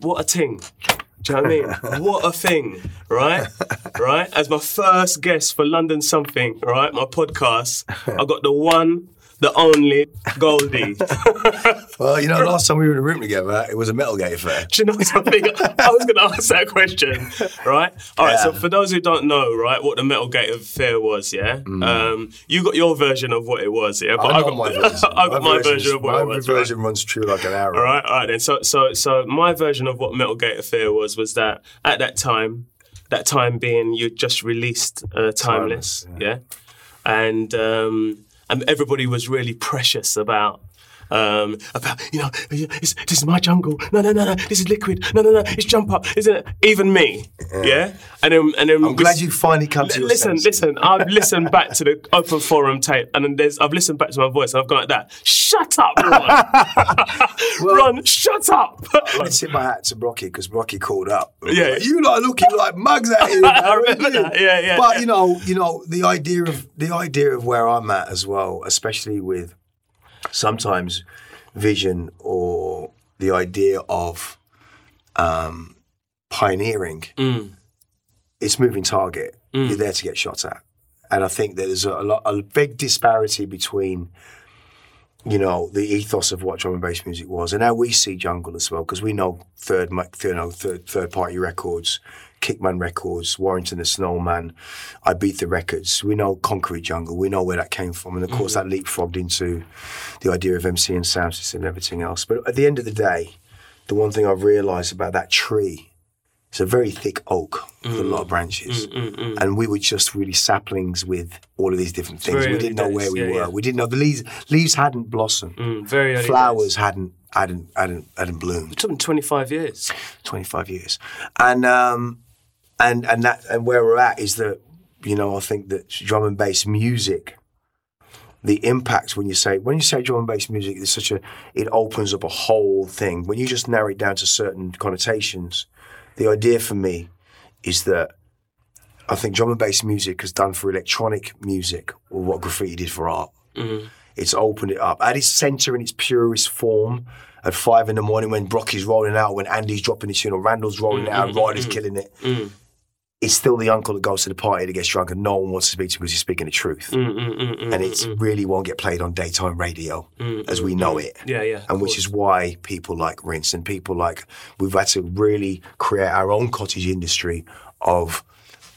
what a ting. Do you know what I mean? what a thing, right? Right? As my first guest for London Something, right? My podcast, I got the one, the only Goldie. Well, you know, last time we were in a room together, it was a Metal Gate affair. Do you know something? I was going to ask that question, right? All right. So for those who don't know, right, what the Metal Gate affair was, yeah. Um, you got your version of what it was, yeah. I got my version. I got my, version's- version of what my it was. right? version runs true like an arrow. All right, all right then. So, so, so my version of what Metal Gate Affair was was that at that time, that time being you just released uh, Timeless, Timeless, yeah, and um, and everybody was really precious about. Um, about you know, it's, this is my jungle. No, no, no, no. This is liquid. No, no, no. It's jump up. Isn't it? Even me. Yeah. And then and then I'm glad you finally come to your listen, listen. I've listened back to the open forum tape, and then there's I've listened back to my voice, and I've gone like that. Shut up, Ron. Ron, shut up. I tip my hat to Rocky because Rocky called up. Yeah. you like looking like mugs out here. I remember that. Yeah, yeah, But yeah. you know, you know the idea of the idea of where I'm at as well, especially with sometimes vision or the idea of um, pioneering. Mm. It's moving target. You're there to get shot at, and I think that there's a, lot, a big disparity between you know, the ethos of what drum and bass music was, and how we see jungle as well, because we know third, mi- you know, third, third party records, Kickman Records, Warrington the Snowman, I Beat the Records. We know Concrete Jungle. We know where that came from, and of course mm-hmm. that leapfrogged into the idea of MC and sound system and everything else. But at the end of the day, the one thing I've realised about that tree. It's a very thick oak with a mm. lot of branches, mm, mm, and we were just really saplings with all of these different things. We didn't know early where we yeah, were. yeah. We didn't know the leaves. Leaves hadn't blossomed. Mm, very early Flowers hadn't hadn't hadn't hadn't bloomed. It took them 25 years. Twenty five years, and um, and and that and where we're at is that you know I think that drum and bass music. The impact when you say when you say drum and bass music, it's such a it opens up a whole thing. When you just narrow it down to certain connotations, the idea for me is that I think drum and bass music has done for electronic music or what graffiti did for art. Mm-hmm. It's opened it up at its center in its purest form. At five in the morning, when Brockie's rolling out, when Andy's dropping his tune, or Randall's rolling mm, it out, mm, Ryder's mm, killing it. It's still the uncle that goes to the party that gets drunk, and no one wants to speak to him because he's speaking the truth. Mm, mm, mm, mm and it really won't get played on daytime radio as we know it. Yeah, yeah, And which course. is why people like Rinse and people like we've had to really create our own cottage industry of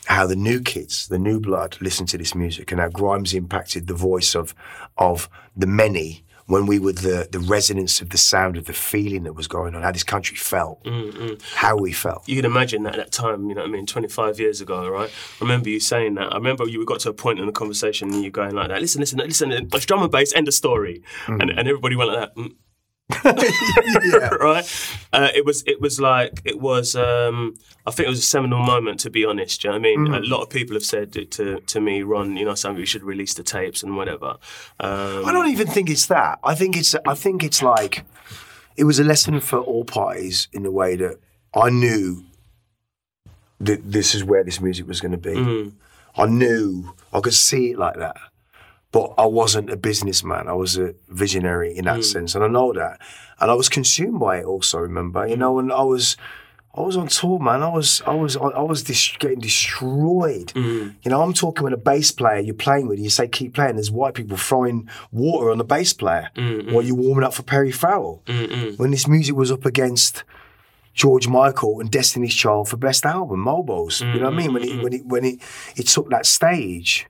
how the new kids, the new blood, listen to this music and how Grimes impacted the voice of of the many when we were the the resonance of the sound of the feeling that was going on, how this country felt, Mm, how we felt. You can imagine that at that time, you know what I mean, 25 years ago, right? I remember you saying that. I remember you got to a point in the conversation and you going like that, listen, listen, listen, it's drum and bass, end of story. And, and everybody went like that. Mm. yeah. right? Uh, it was it was like it was um, I think it was a seminal moment to be honest. Do you know what I mean? Mm. A lot of people have said it to to me, Ron, you know, something we should release the tapes and whatever. Um, I don't even think it's that. I think it's I think it's like it was a lesson for all parties in the way that I knew that this is where this music was going to be. I knew I could see it like that, but I wasn't a businessman. I was a visionary in that hmm. sense, and I know that. And I was consumed by it. Also, remember, you know, and I was. I was on tour, man. I was, I was, I was dis- getting destroyed. Hmm. You know, I'm talking with a bass player you're playing with. And you say keep playing. There's white people throwing water on the bass player hmm, while you're warming up for Perry Farrell. When this music was up against George Michael and Destiny's Child for best album, Mobos. You know what I mean? When it when it when it it took that stage,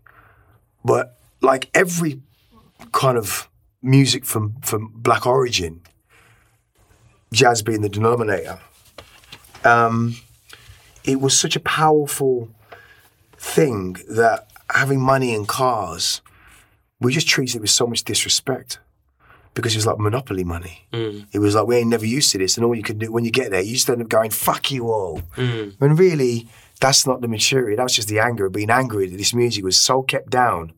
but like every kind of music from from Black origin, jazz being the denominator, um, it was such a powerful thing that having money and cars, we just treated it with so much disrespect because it was like monopoly money. It was like we ain't never used to this, and all you could do when you get there, you just end up going "fuck you all." When really, that's not the maturity. That was just the anger of being angry that this music was so kept down,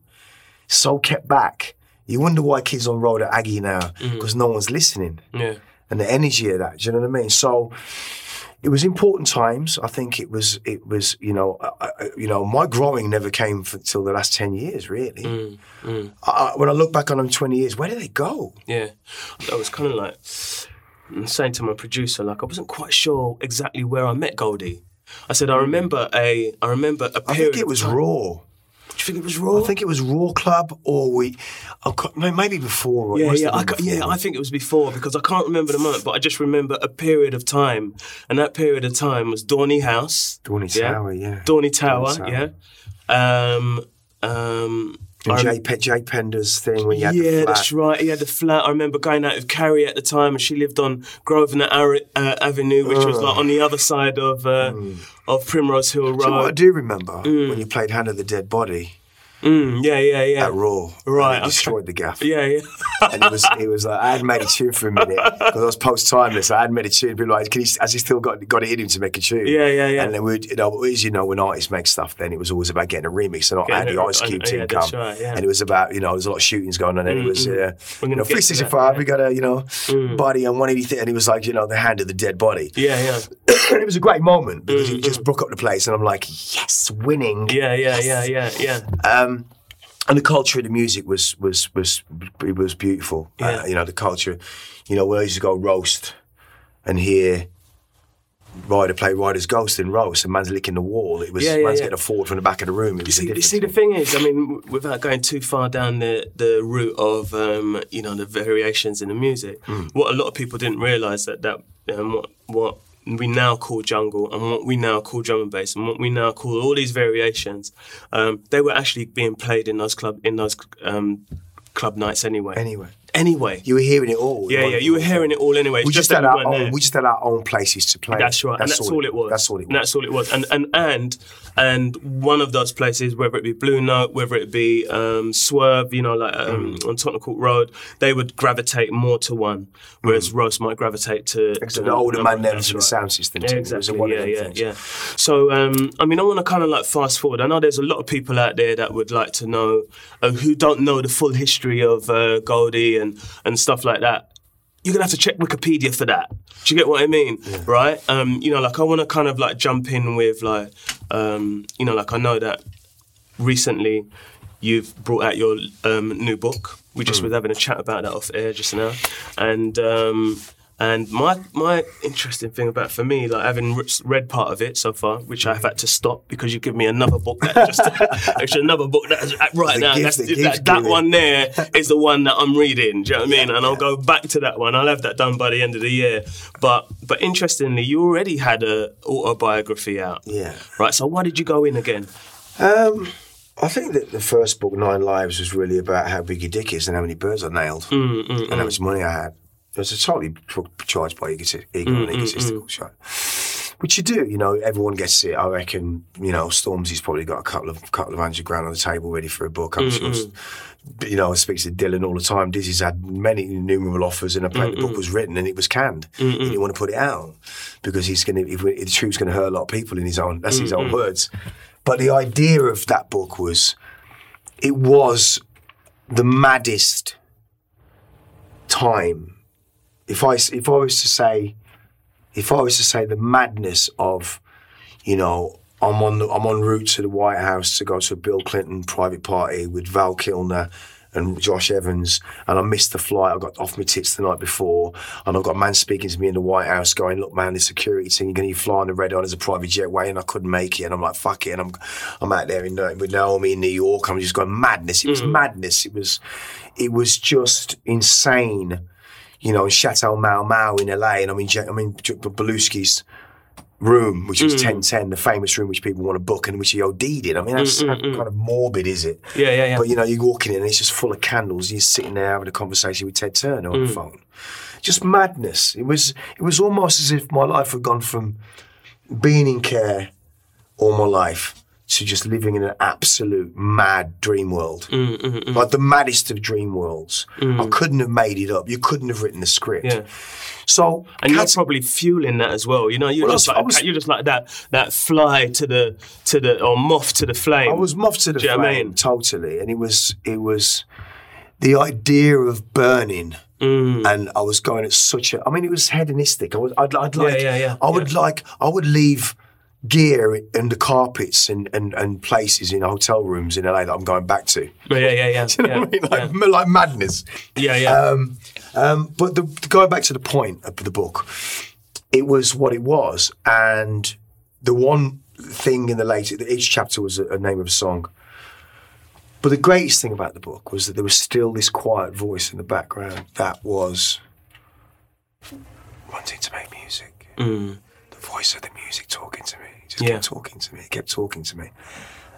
so kept back. You wonder why kids on road at Aggie now mm. because no one's listening yeah. and the energy of that. Do you know what I mean? So it was important times. I think it was. It was. You know. I, I- you know. My growing never came for, till the last ten years. Really. Mm, mm. I, I- when I look back on them twenty years, where did they go? Yeah, I was kind of like, saying to my producer, like, I wasn't quite sure exactly where I met Goldie. I said, I remember a, I remember a I period. think it was Raw. Do you think it was Raw? I think it was Raw Club, or we, I maybe before. or Yeah, yeah, I, ca- yeah. I think it was before because I can't remember the moment, but I just remember a period of time, and that period of time was Dorney House, Dorney yeah? Tower, yeah. Dorney Tower, Tower. yeah. Um, um, And Jay, Pe- Jay Pender's thing when you had yeah, the flat. that's right. He had the flat. I remember going out with Carrie at the time, and she lived on Grosvenor Ar- uh, Avenue, which was like on the other side of uh, of Primrose Hill Road. know what I do remember when you played Hand of the Dead Body Mm, yeah, yeah, yeah, at Raw. Right, it destroyed the gaff. yeah, yeah. and it was it was like I hadn't made a tune for a minute because I was post timeless. I hadn't made a tune. People like, Can he, has he still got got it in him to make a tune? Yeah, yeah, yeah. And then we, you know, as you know, when artists make stuff, then it was always about getting a remix. And I had the Ice Cube yeah, team that's come, right, yeah. and it was about you know, there's a lot of shootings going on, and it was uh, you know, three sixty five. yeah. We got a you know body on one eighty, and he was like you know, the hand of the dead body. Yeah, yeah, and it was a great moment because he just broke up the place, and I'm like, yes, winning. yeah, yeah, yeah, yeah, yeah. Um, and the culture of the music was was was it was beautiful. Yeah. Uh, you know, the culture. You know, where I used to go roast and hear Ryder play Ryder's Ghost in roast, and man's licking the wall. It was Yeah, yeah, man's yeah. getting a forward from the back of the room. It was a See, you see, the thing is, I mean, without going too far down the, the route of, um, you know, the variations in the music, Hmm. what a lot of people didn't realise that that um, what what we now call jungle and what we now call drum and bass and what we now call all these variations, um, they were actually being played in those club in those um, club nights anyway. Anyway, Anyway, you were hearing it all. yeah, yeah, you were hearing it all anyway. We just, had our own. there. We just had our own places to play. That's right, and that's all it was. That's all it was. And that's all it was. And and and and one of those places, whether it be Blue Note, whether it be um, Swerve, you know, like um, Mm. on Tottenham Court Road, they would gravitate more to one, whereas Roast might gravitate to, to Mm. the older man there for the sound system. Yeah, too. It was exactly. Yeah, yeah, things. yeah. So, um, I mean, I want to kind of like fast forward. I know there's a lot of people out there that would like to know uh, who don't know the full history of uh, Goldie and and stuff like that. You're gonna have to check Wikipedia for that. Do you get what I mean? Right? Um, you know, like I want to kind of like jump in with like, um, you know, like I know that recently you've brought out your um, new book. We just were having a chat about that off air just now, and um, and my my interesting thing about for me, like having read part of it so far, which I've had to stop because you give me another book that just actually another book that right The now that that, one there is the one that I'm reading. Do you know what I mean? And I'll go back to that one. I'll have that done by the end of the year. But but interestingly, you already had a autobiography out. Yeah. Right. So why did you go in again? Um, I think that the first book, Nine Lives, was really about how big your dick is and how many birds I nailed Mm, and how much money I had. It was a totally charged by ego Mm, and egotistical mm. show. Which you do, you know, everyone gets it. I reckon, you know, Stormzy's probably got a couple of couple of hundred grand on the table ready for a book. I'm sure. Mm, you know, I speak to Dylan all the time. Dizzee's had many innumerable offers, and apparently the book was written and it was canned. He didn't want to put it out because he's going to. If the truth's going to hurt a lot of people in his own. That's his own words. But the idea of that book was, it was the maddest time. If I if I was to say, if I was to say the madness of, you know, I'm on the, I'm en route to the White House to go to a Bill Clinton private party with Val Kilmer and Josh Evans, and I missed the flight. I got off my tits the night before, and I've got a man speaking to me in the White House going, "Look, man, the security team, you're going to fly on the red eye as a private jet way," and I couldn't make it, and I'm like, "Fuck it," and I'm I'm out there in, uh, with Naomi in New York. I'm just going madness. It was madness. It was it was just insane you know, in Chateau Marmont in LA, and I'm in, I'm in J- Belushi's room, which was 1010, mm. the famous room which people want to book and which he OD'd in. I mean, that's mm, mm, how kind of morbid, is it? Yeah, yeah, yeah. But you know, you're walking in and it's just full of candles. You're sitting there having a conversation with Ted Turner on the phone. Just madness. It was. It was almost as if my life had gone from being in care all my life to just living in an absolute mad dream world. Mm, Like the maddest of dream worlds. I couldn't have made it up. You couldn't have written the script. Yeah. So, And you're probably fueling that as well. You know, you're Well, just was- like was- you're just like that that fly to the to the or moth to the flame. I was moth to the Do you know what I flame, mean? totally, and it was it was the idea of burning. Mm. And I was going at such a. I mean, it was hedonistic. I was. I'd, I'd like. yeah, yeah, I would like. I would leave gear and the carpets and, and, and places in hotel rooms in LA that I'm going back to. yeah, yeah, yeah, You know yeah, what I mean? yeah. Like, like madness. yeah, yeah. Um, Um, but the, going back to the point of the book, it was what it was, and the one thing in the later each chapter was a, a name of a song. But the greatest thing about the book was that there was still this quiet voice in the background that was wanting to make music. The voice of the music talking to me. He just Yeah. kept talking to me. He kept talking to me.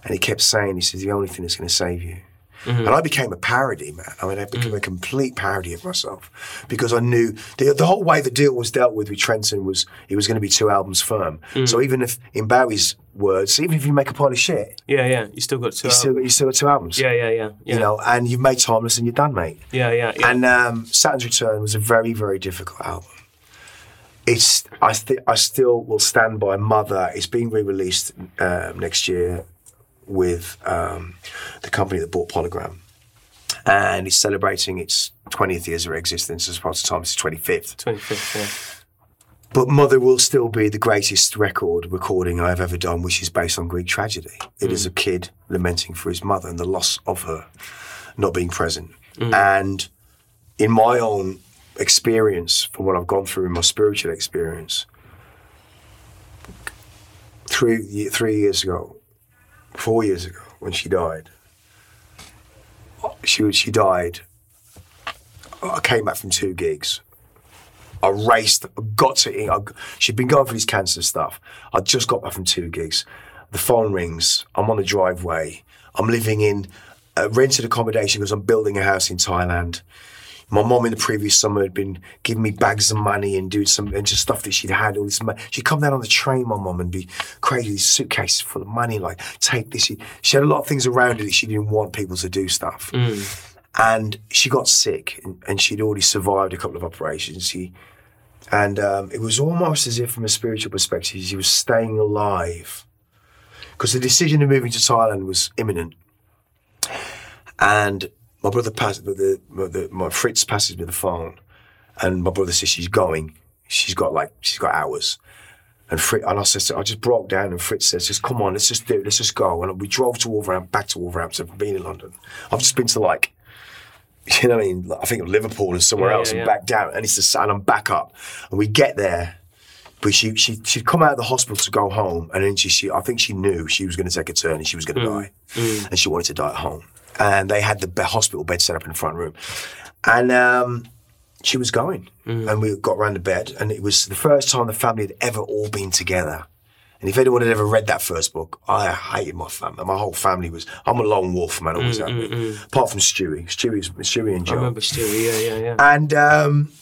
And he kept saying, he says, the only thing that's going to save you. Mm-hmm. And I became a parody, man. I mean, I became mm. a complete parody of myself because I knew the, the whole way the deal was dealt with with Trenton was it was going to be two albums firm. Mm. So even if, in Barry's words, even if you make a pile of shit, Yeah, yeah. You still got two. you still, albums. you still got two albums. Yeah, yeah, yeah. Yeah, You know, and you've made Timeless and you're done, mate. yeah, yeah. yeah. And um, Saturn's Return was a very, very difficult album. It's I th- I still will stand by Mother. It's being re-released um, next year with um, the company that bought Polygram, and it's celebrating its 20th years of existence as part of time. It's 25th. 25th, yeah. But Mother will still be the greatest record recording I've ever done, which is based on Greek tragedy. It is a kid lamenting for his mother and the loss of her not being present. And in my own experience, from what I've gone through in my spiritual experience, three, three years ago, four years ago, when she died, she, she died. I came back from two gigs. I raced, got to. I, she'd been going for this cancer stuff. I just got back from two gigs. The phone rings. I'm on the driveway. I'm living in a rented accommodation because I'm building a house in Thailand. My mom in the previous summer had been giving me bags of money and doing some and just stuff that she'd had. All this money. She'd come down on the train, my mom, and be crazy. These suitcases full of money, like take this. She, she had a lot of things around her that she didn't want people to do stuff. And she got sick, and, and she'd already survived a couple of operations. She and um, it was almost as if, from a spiritual perspective, she was staying alive. Because the decision of moving to Thailand was imminent. And my brother passed, the, the, my Fritz passes me the phone, and my brother says she's going. She's got like, she's got hours. And Fritz, and I said, I just broke down, and Fritz says, just come on, let's just do it, let's just go. And we drove to Wolverhampton, back to Wolverhampton. I've been in London. I've just been to like, you know what I mean? I think of Liverpool and somewhere Yeah, else yeah, and yeah. back down. And it's the sun, I'm back up. And we get there. But she, she, she'd come out of the hospital to go home. And then she, she I think she knew she was going to take a turn and she was going to hmm. die. Hmm. And she wanted to die at home. And they had the hospital bed set up in the front room. And um, she was going. And we got round the bed. And it was the first time the family had ever all been together. And if anyone had ever read that first book, I hated my family. My whole family was. I'm a lone wolf, man. Always have been. Apart from Stewie, Stewie's Stewie and I Joe. remember Stewie, yeah, yeah, yeah. And um,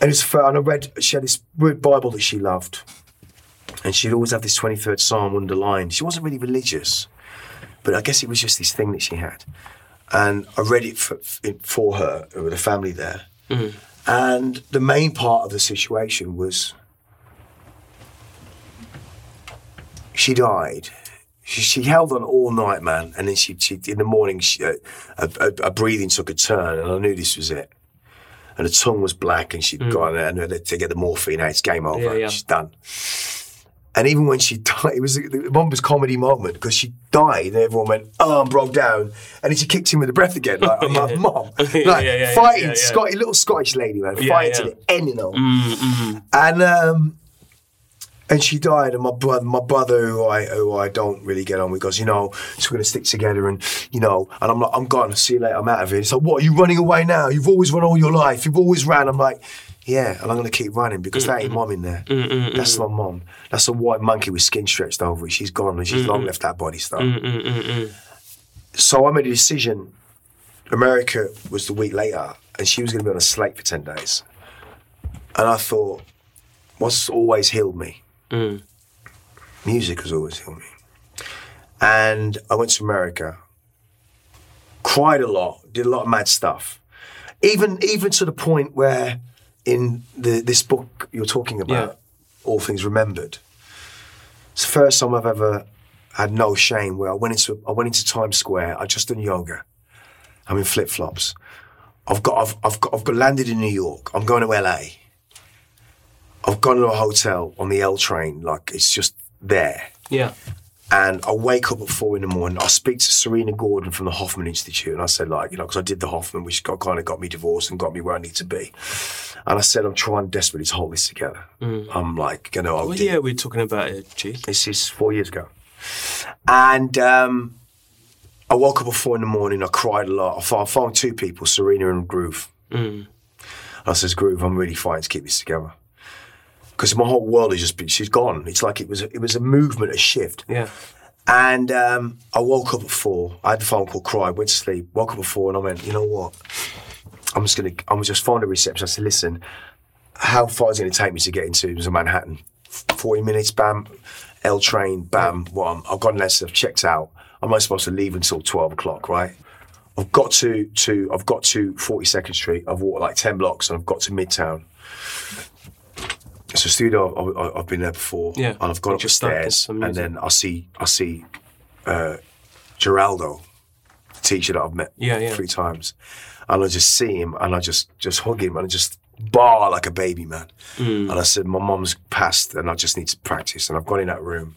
and it's fair. And I read. She had this weird Bible that she loved, and she'd always have this 23rd Psalm underlined. She wasn't really religious, but I guess it was just this thing that she had. And I read it for, for her with the family there. And the main part of the situation was she died. She, she held on all night, man, and then she, she in the morning, she, uh, her, breathing took a turn, and I knew this was it. And her tongue was black, and she'd gone and to get the morphine out. It's game over. Yeah, yeah. She's done. And even when she died, it was the mum's comedy moment because she died, and everyone went, "Oh, and broke down." And then she kicked him with the breath again, like, "I'm like, mom, like Yeah, yeah, yeah, fighting. Scotty, little Scottish lady, man, fighting to the end, you know." Mm, And um, and she died, and my brother, my brother, who I who I don't really get on with, goes, you know, so we're gonna stick together, and you know, and I'm like, I'm gone. See you later. I'm out of here. It's like, what? Are you running away now? You've always run all your life. You've always ran. I'm like, yeah, and I'm gonna keep running because that ain't mom in there. That's not mom. That's a white monkey with skin stretched over it. She's gone, and she's long left that body stuff. So I made a decision. America was the week later, and she was going to be on a slate for 10 days. And I thought, what's always healed me? Music has always healed me. And I went to America, cried a lot, did a lot of mad stuff. Even, even to the point where in the, this book you're talking about, Yeah. All Things Remembered, it's the first time I've ever had no shame where I went into I went into Times Square. I just done yoga. I'm in flip flops. I've got I've I've got I've got landed in New York. I'm going to LA. I've gone to a hotel on the L train, like it's just there. Yeah. And I wake up at four in the morning. I speak to Serena Gordon from the Hoffman Institute, and I said, like, you know, because I did the Hoffman, which got, kind of got me divorced and got me where I need to be. And I said, I'm trying desperately to hold this together. I'm like, you know, I'll What do- year are we talking about it, G? this is four years ago. And um, I woke up at four in the morning. I cried a lot. I found, I found two people, Serena and Groove. I says, Groove, I'm really fighting to keep this together. Because my whole world has just been, she's gone. It's like it was, it was a movement, a shift. Yeah. And um, I woke up at four. I had a phone call, cried, went to sleep, woke up at four, and I went, you know what? I'm just gonna, I'm just find a reception. I said, listen, how far is it gonna take me to get into Manhattan? Forty minutes, bam. L train, bam. Well, I'm, I've got less. I've checked out. I'm not supposed to leave until twelve o'clock, right? I've got to to I've got to 42nd Street. I've walked like ten blocks, and I've got to Midtown. It's a studio. I've, I've, I've been there before. Yeah. and I've gone up the stairs, and then I see I see uh, Geraldo, the teacher that I've met Yeah, yeah. three times, and I just see him and I just just hug him and I just bar like a baby man. Mm. And I said, my mum's passed and I just need to practice. And I've gone in that room,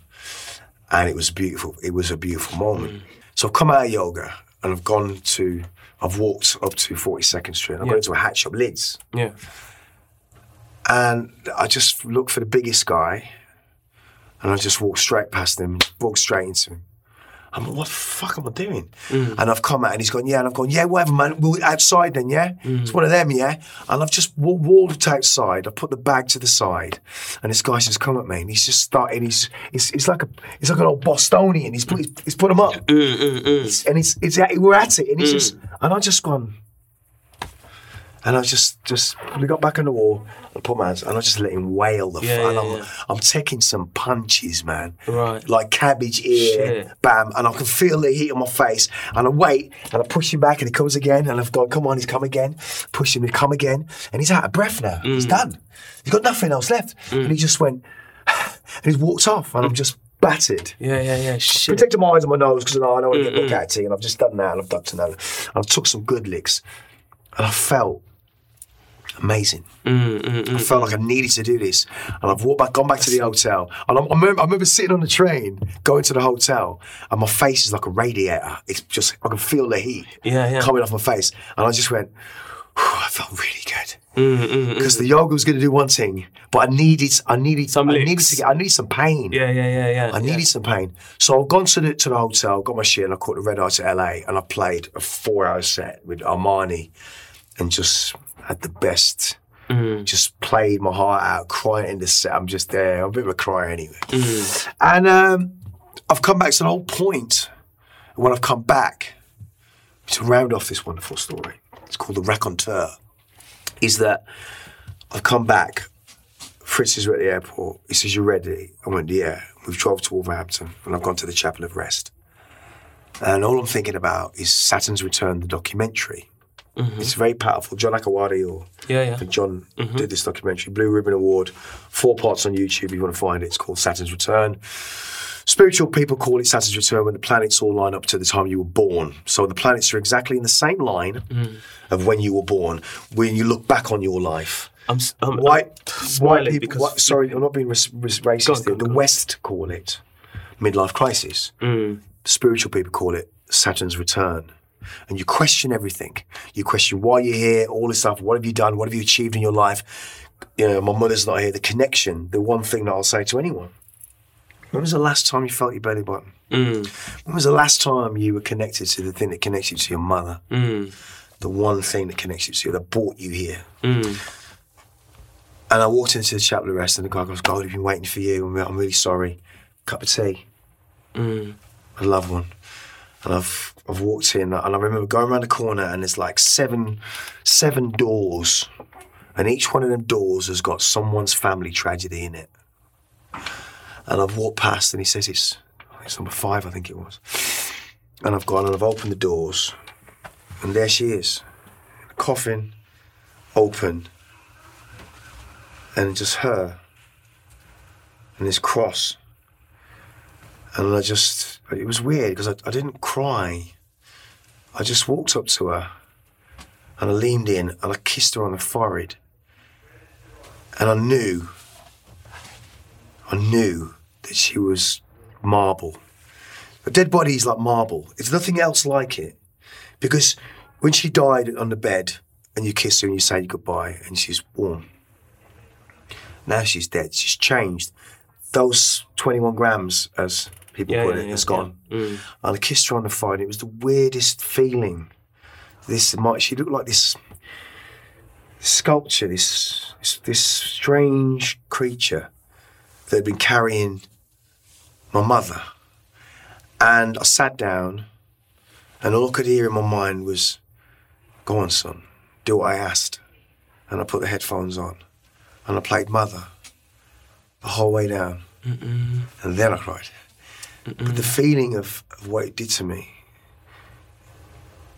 and it was beautiful. It was a beautiful moment. Mm. So I've come out of yoga and I've gone to. I've walked up to 42nd Street. and I've Yeah. gone into a hat shop, Lids, Yeah. And I just looked for the biggest guy, and I just walked straight past him, walked straight into him. I'm like, what the fuck am I doing? Mm. And I've come out and he's gone, yeah. And I've gone, yeah, whatever, man. We're outside then, yeah? Mm. It's one of them, yeah? And I've just wa- walked outside. I put the bag to the side and this guy's just come at me and he's just starting. he's, he's, he's like a, he's like an old Bostonian. He's put, he's put him up. Mm, it's- and it's, it's, we're at it. And he's just, and I just gone, and I just, just, we got back on the wall. I put my hands, and I just let him wail the. Yeah, f- yeah, I'm, yeah. I'm taking some punches, man. Right. Like cabbage ear, Shit. bam, and I can feel the heat on my face. And I wait, and I push him back, and he comes again, and I've gone, come on, he's come again. Push him, he come again, and he's out of breath now. He's Mm. done. He's got nothing else left, and he just went, and he's walked off, and I'm just battered Yeah, yeah, yeah. Shit. protected my eyes and my nose because I know I don't want to get looked at and I've just done that and I've ducked another. And I took some good licks and I felt amazing. Mm, mm, mm, I felt like I needed to do this. And I've walked back, gone back to the hotel. And I, I, remember, I remember sitting on the train, going to the hotel, and my face is like a radiator. It's just, I can feel the heat Yeah, yeah. coming off my face. And I just went, I felt really good. Mm, mm Because the yoga was going to do one thing, but I needed, I needed, Some I needed to get, I needed some pain. Yeah, yeah, yeah, yeah. I needed some pain. So I've gone to the to the hotel, got my shit, and I caught the red eye to LA, and I played a four hour set with Armani, and just had the best. Just played my heart out, crying in the set. I'm just there. I'm a bit of a crier anyway. And um, I've come back to the whole point. When I've come back to round off this wonderful story, it's called the raconteur. Is that I've come back Fritz is at the airport. He says, You ready? I went, Yeah. We've drove to Wolverhampton and I've gone to the Chapel of Rest. And all I'm thinking about is Saturn's Return, the documentary. Mm-hmm. It's very powerful. John Akomfrah or Yeah, I yeah. think John mm-hmm. did this documentary, Blue Ribbon Award, four parts on YouTube if you want to find it. It's called Saturn's Return. Spiritual people call it Saturn's Return when the planets all line up to the time you were born. So the planets are exactly in the same line mm. of when you were born. When you look back on your life, I'm, s- I'm, why? I'm Why smiling people? because why- sorry, I'm not being racist. On, here. go on, the. West call it midlife crisis. Mm. Spiritual people call it Saturn's return. And you question everything. You question why you're here, all this stuff. What have you done? What have you achieved in your life? You know, my mother's not here. The connection. The one thing that I'll say to anyone. When was the last time you felt your belly button? Mm. When was the last time you were connected to the thing that connects you to your mother? Mm. The one thing that connects you to you, that brought you here. Mm. And I walked into the chapel of rest, and the guy goes, God, we've been waiting for you. I'm, I'm really sorry. Cup of tea. Mm. I love one. And I've I've walked in, and I remember going around the corner, and there's like seven seven doors, and each one of them doors has got someone's family tragedy in it. And I've walked past, and he says it's it's number five, I think it was. And I've gone and I've opened the doors, and there she is, coffin, open, and just her, and this cross. And I just, it was weird because I, I didn't cry. I just walked up to her and I leaned in and I kissed her on the forehead. And I knew, I knew that she was marble. A dead body is like marble. It's nothing else like it. Because when she died on the bed and you kiss her and you say goodbye and she's warm, now she's dead. She's changed. Those 21 grams, as people Yeah, put yeah, it, yeah, has gone. Mm. And I kissed her on the phone. It was the weirdest feeling. This, she looked like this sculpture, this, this, this strange creature that had been carrying my mother. And I sat down, and all I could hear in my mind was, Go on, son, do what I asked. And I put the headphones on, and I played Mother the whole way down. And then I cried. But the feeling of, of what it did to me,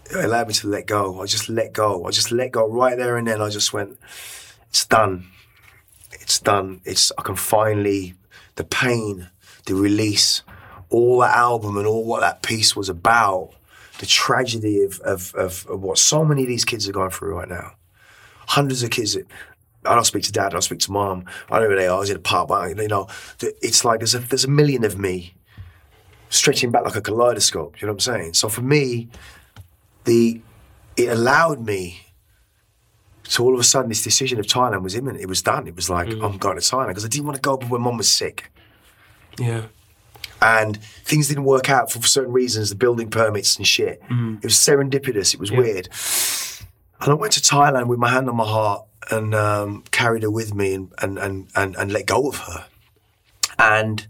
it allowed me to let go. I just let go. I just let go right there and then. I just went, It's done. It's done. It's I can finally the pain, the release, all that album and all what that piece was about, the tragedy of of, of, of what so many of these kids are going through right now. Hundreds of kids that I don't speak to dad, I don't speak to mom. I don't know who they are. I was in a pub. You know, it's like there's a there's a million of me stretching back like a kaleidoscope. You know what I'm saying? So for me, the it allowed me so all of a sudden, this decision of Thailand was imminent. It was done. It was like, I'm going to Thailand because I didn't want to go when mom was sick. Yeah. And things didn't work out for certain reasons, the building permits and shit. It was serendipitous. It was weird. And I went to Thailand with my hand on my heart and um, carried her with me and, and, and, and, and let go of her. And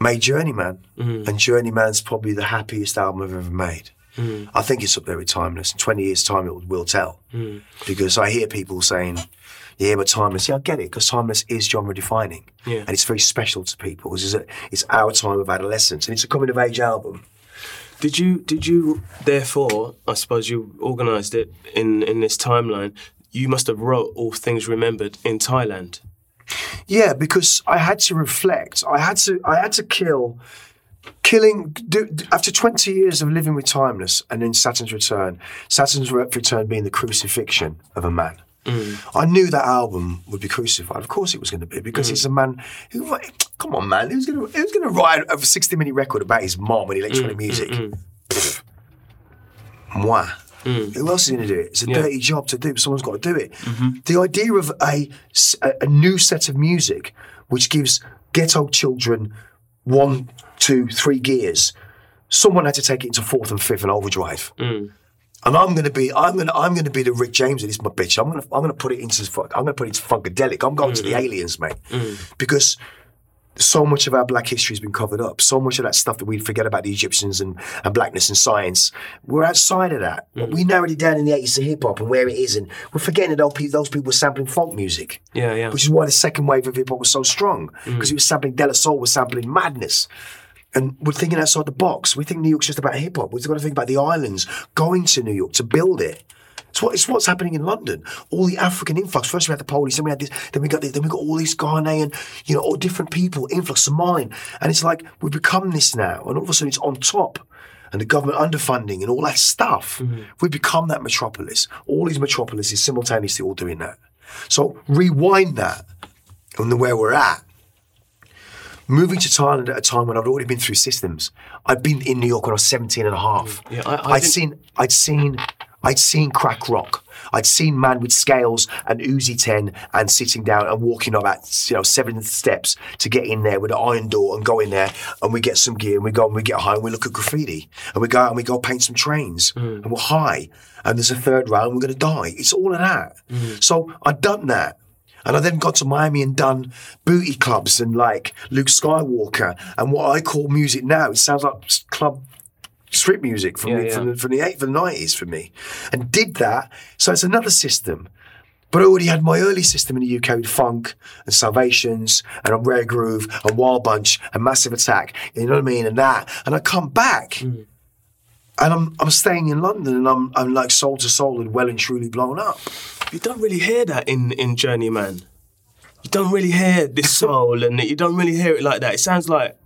made Journeyman. Mm. And Journeyman's probably the happiest album I've ever made. Mm. I think it's up there with Timeless. In 20 years' time, it will, tell. Mm. Because I hear people saying, yeah, but Timeless, yeah, I get it, because Timeless is genre defining. Yeah. And it's very special to people. It's, it's our time of adolescence. And it's a coming of age album. Did you did you therefore? I suppose you organised it in in this timeline. You must have wrote all things remembered in Thailand. Yeah, because I had to reflect. I had to. I had to kill. Killing do, after twenty years of living with Timeless, and then Saturn's Return. Saturn's Return being the crucifixion of a man. Mm. I knew that album would be crucified. Of course, it was going to be because mm. it's a man who. Come on, man. Who's going to Who's going to write a sixty-minute record about his mom and electronic mm, music? Pfft. Moi. Who else is going to do it? It's a dirty job to do, but someone's got to do it. Mm-hmm. The idea of a, a new set of music which gives ghetto children one, two, three gears, someone had to take it into fourth and fifth and overdrive. Mm. And I'm gonna be, I'm gonna, I'm gonna be the Rick James of this, my bitch. I'm gonna, I'm gonna put it into, I'm gonna put it into funkadelic. I'm going to the mm-hmm. aliens, mate, mm. because so much of our black history has been covered up. So much of that stuff that we forget about the Egyptians and, and blackness and science, we're outside of that. Mm. We narrowed it down in the 80s to hip hop and where it is, and we're forgetting that those people, were sampling folk music. Yeah, yeah. Which is why the second wave of hip hop was so strong, mm. because it was sampling De La Soul, was sampling madness. And we're thinking outside the box. We think New York's just about hip hop. We've got to think about the islands, going to New York to build it. It's what it's what's happening in London. All the African influx. First we had the police, then we had this, then we got this, then we got all these Ghanaian, you know, all different people, influx, of mine. And it's like we've become this now, and all of a sudden it's on top. And the government underfunding and all that stuff. Mm-hmm. We've become that metropolis. All these metropolises simultaneously all doing that. So rewind that and where we're at. Moving to Thailand at a time when I'd already been through systems. I'd been in New York when I was 17 and a half. Yeah, I- I would seen I'd seen I'd seen crack rock. I'd seen man with scales and Uzi 10 and sitting down and walking up at you know seven steps to get in there with an iron door and go in there and we get some gear and we go and we get high and we look at graffiti and we go out and we go paint some trains mm. and we're high and there's a third round we're going to die. It's all of that. Mm. So I'd done that. And I then got to Miami and done booty clubs and like Luke Skywalker and what I call music now. It sounds like club strip music from, Yeah, the, yeah. from, the, from the eight, from the nineties for me, and did that. So it's another system. But I already had my early system in the UK with funk and Salvations and a Rare Groove and Wild Bunch and Massive Attack. You know what I mean? And that. And I come back Mm. and I'm I'm staying in London and I'm I'm like soul to soul and well and truly blown up. You don't really hear that in in Journeyman. You don't really hear this soul, and you don't really hear it like that. It sounds like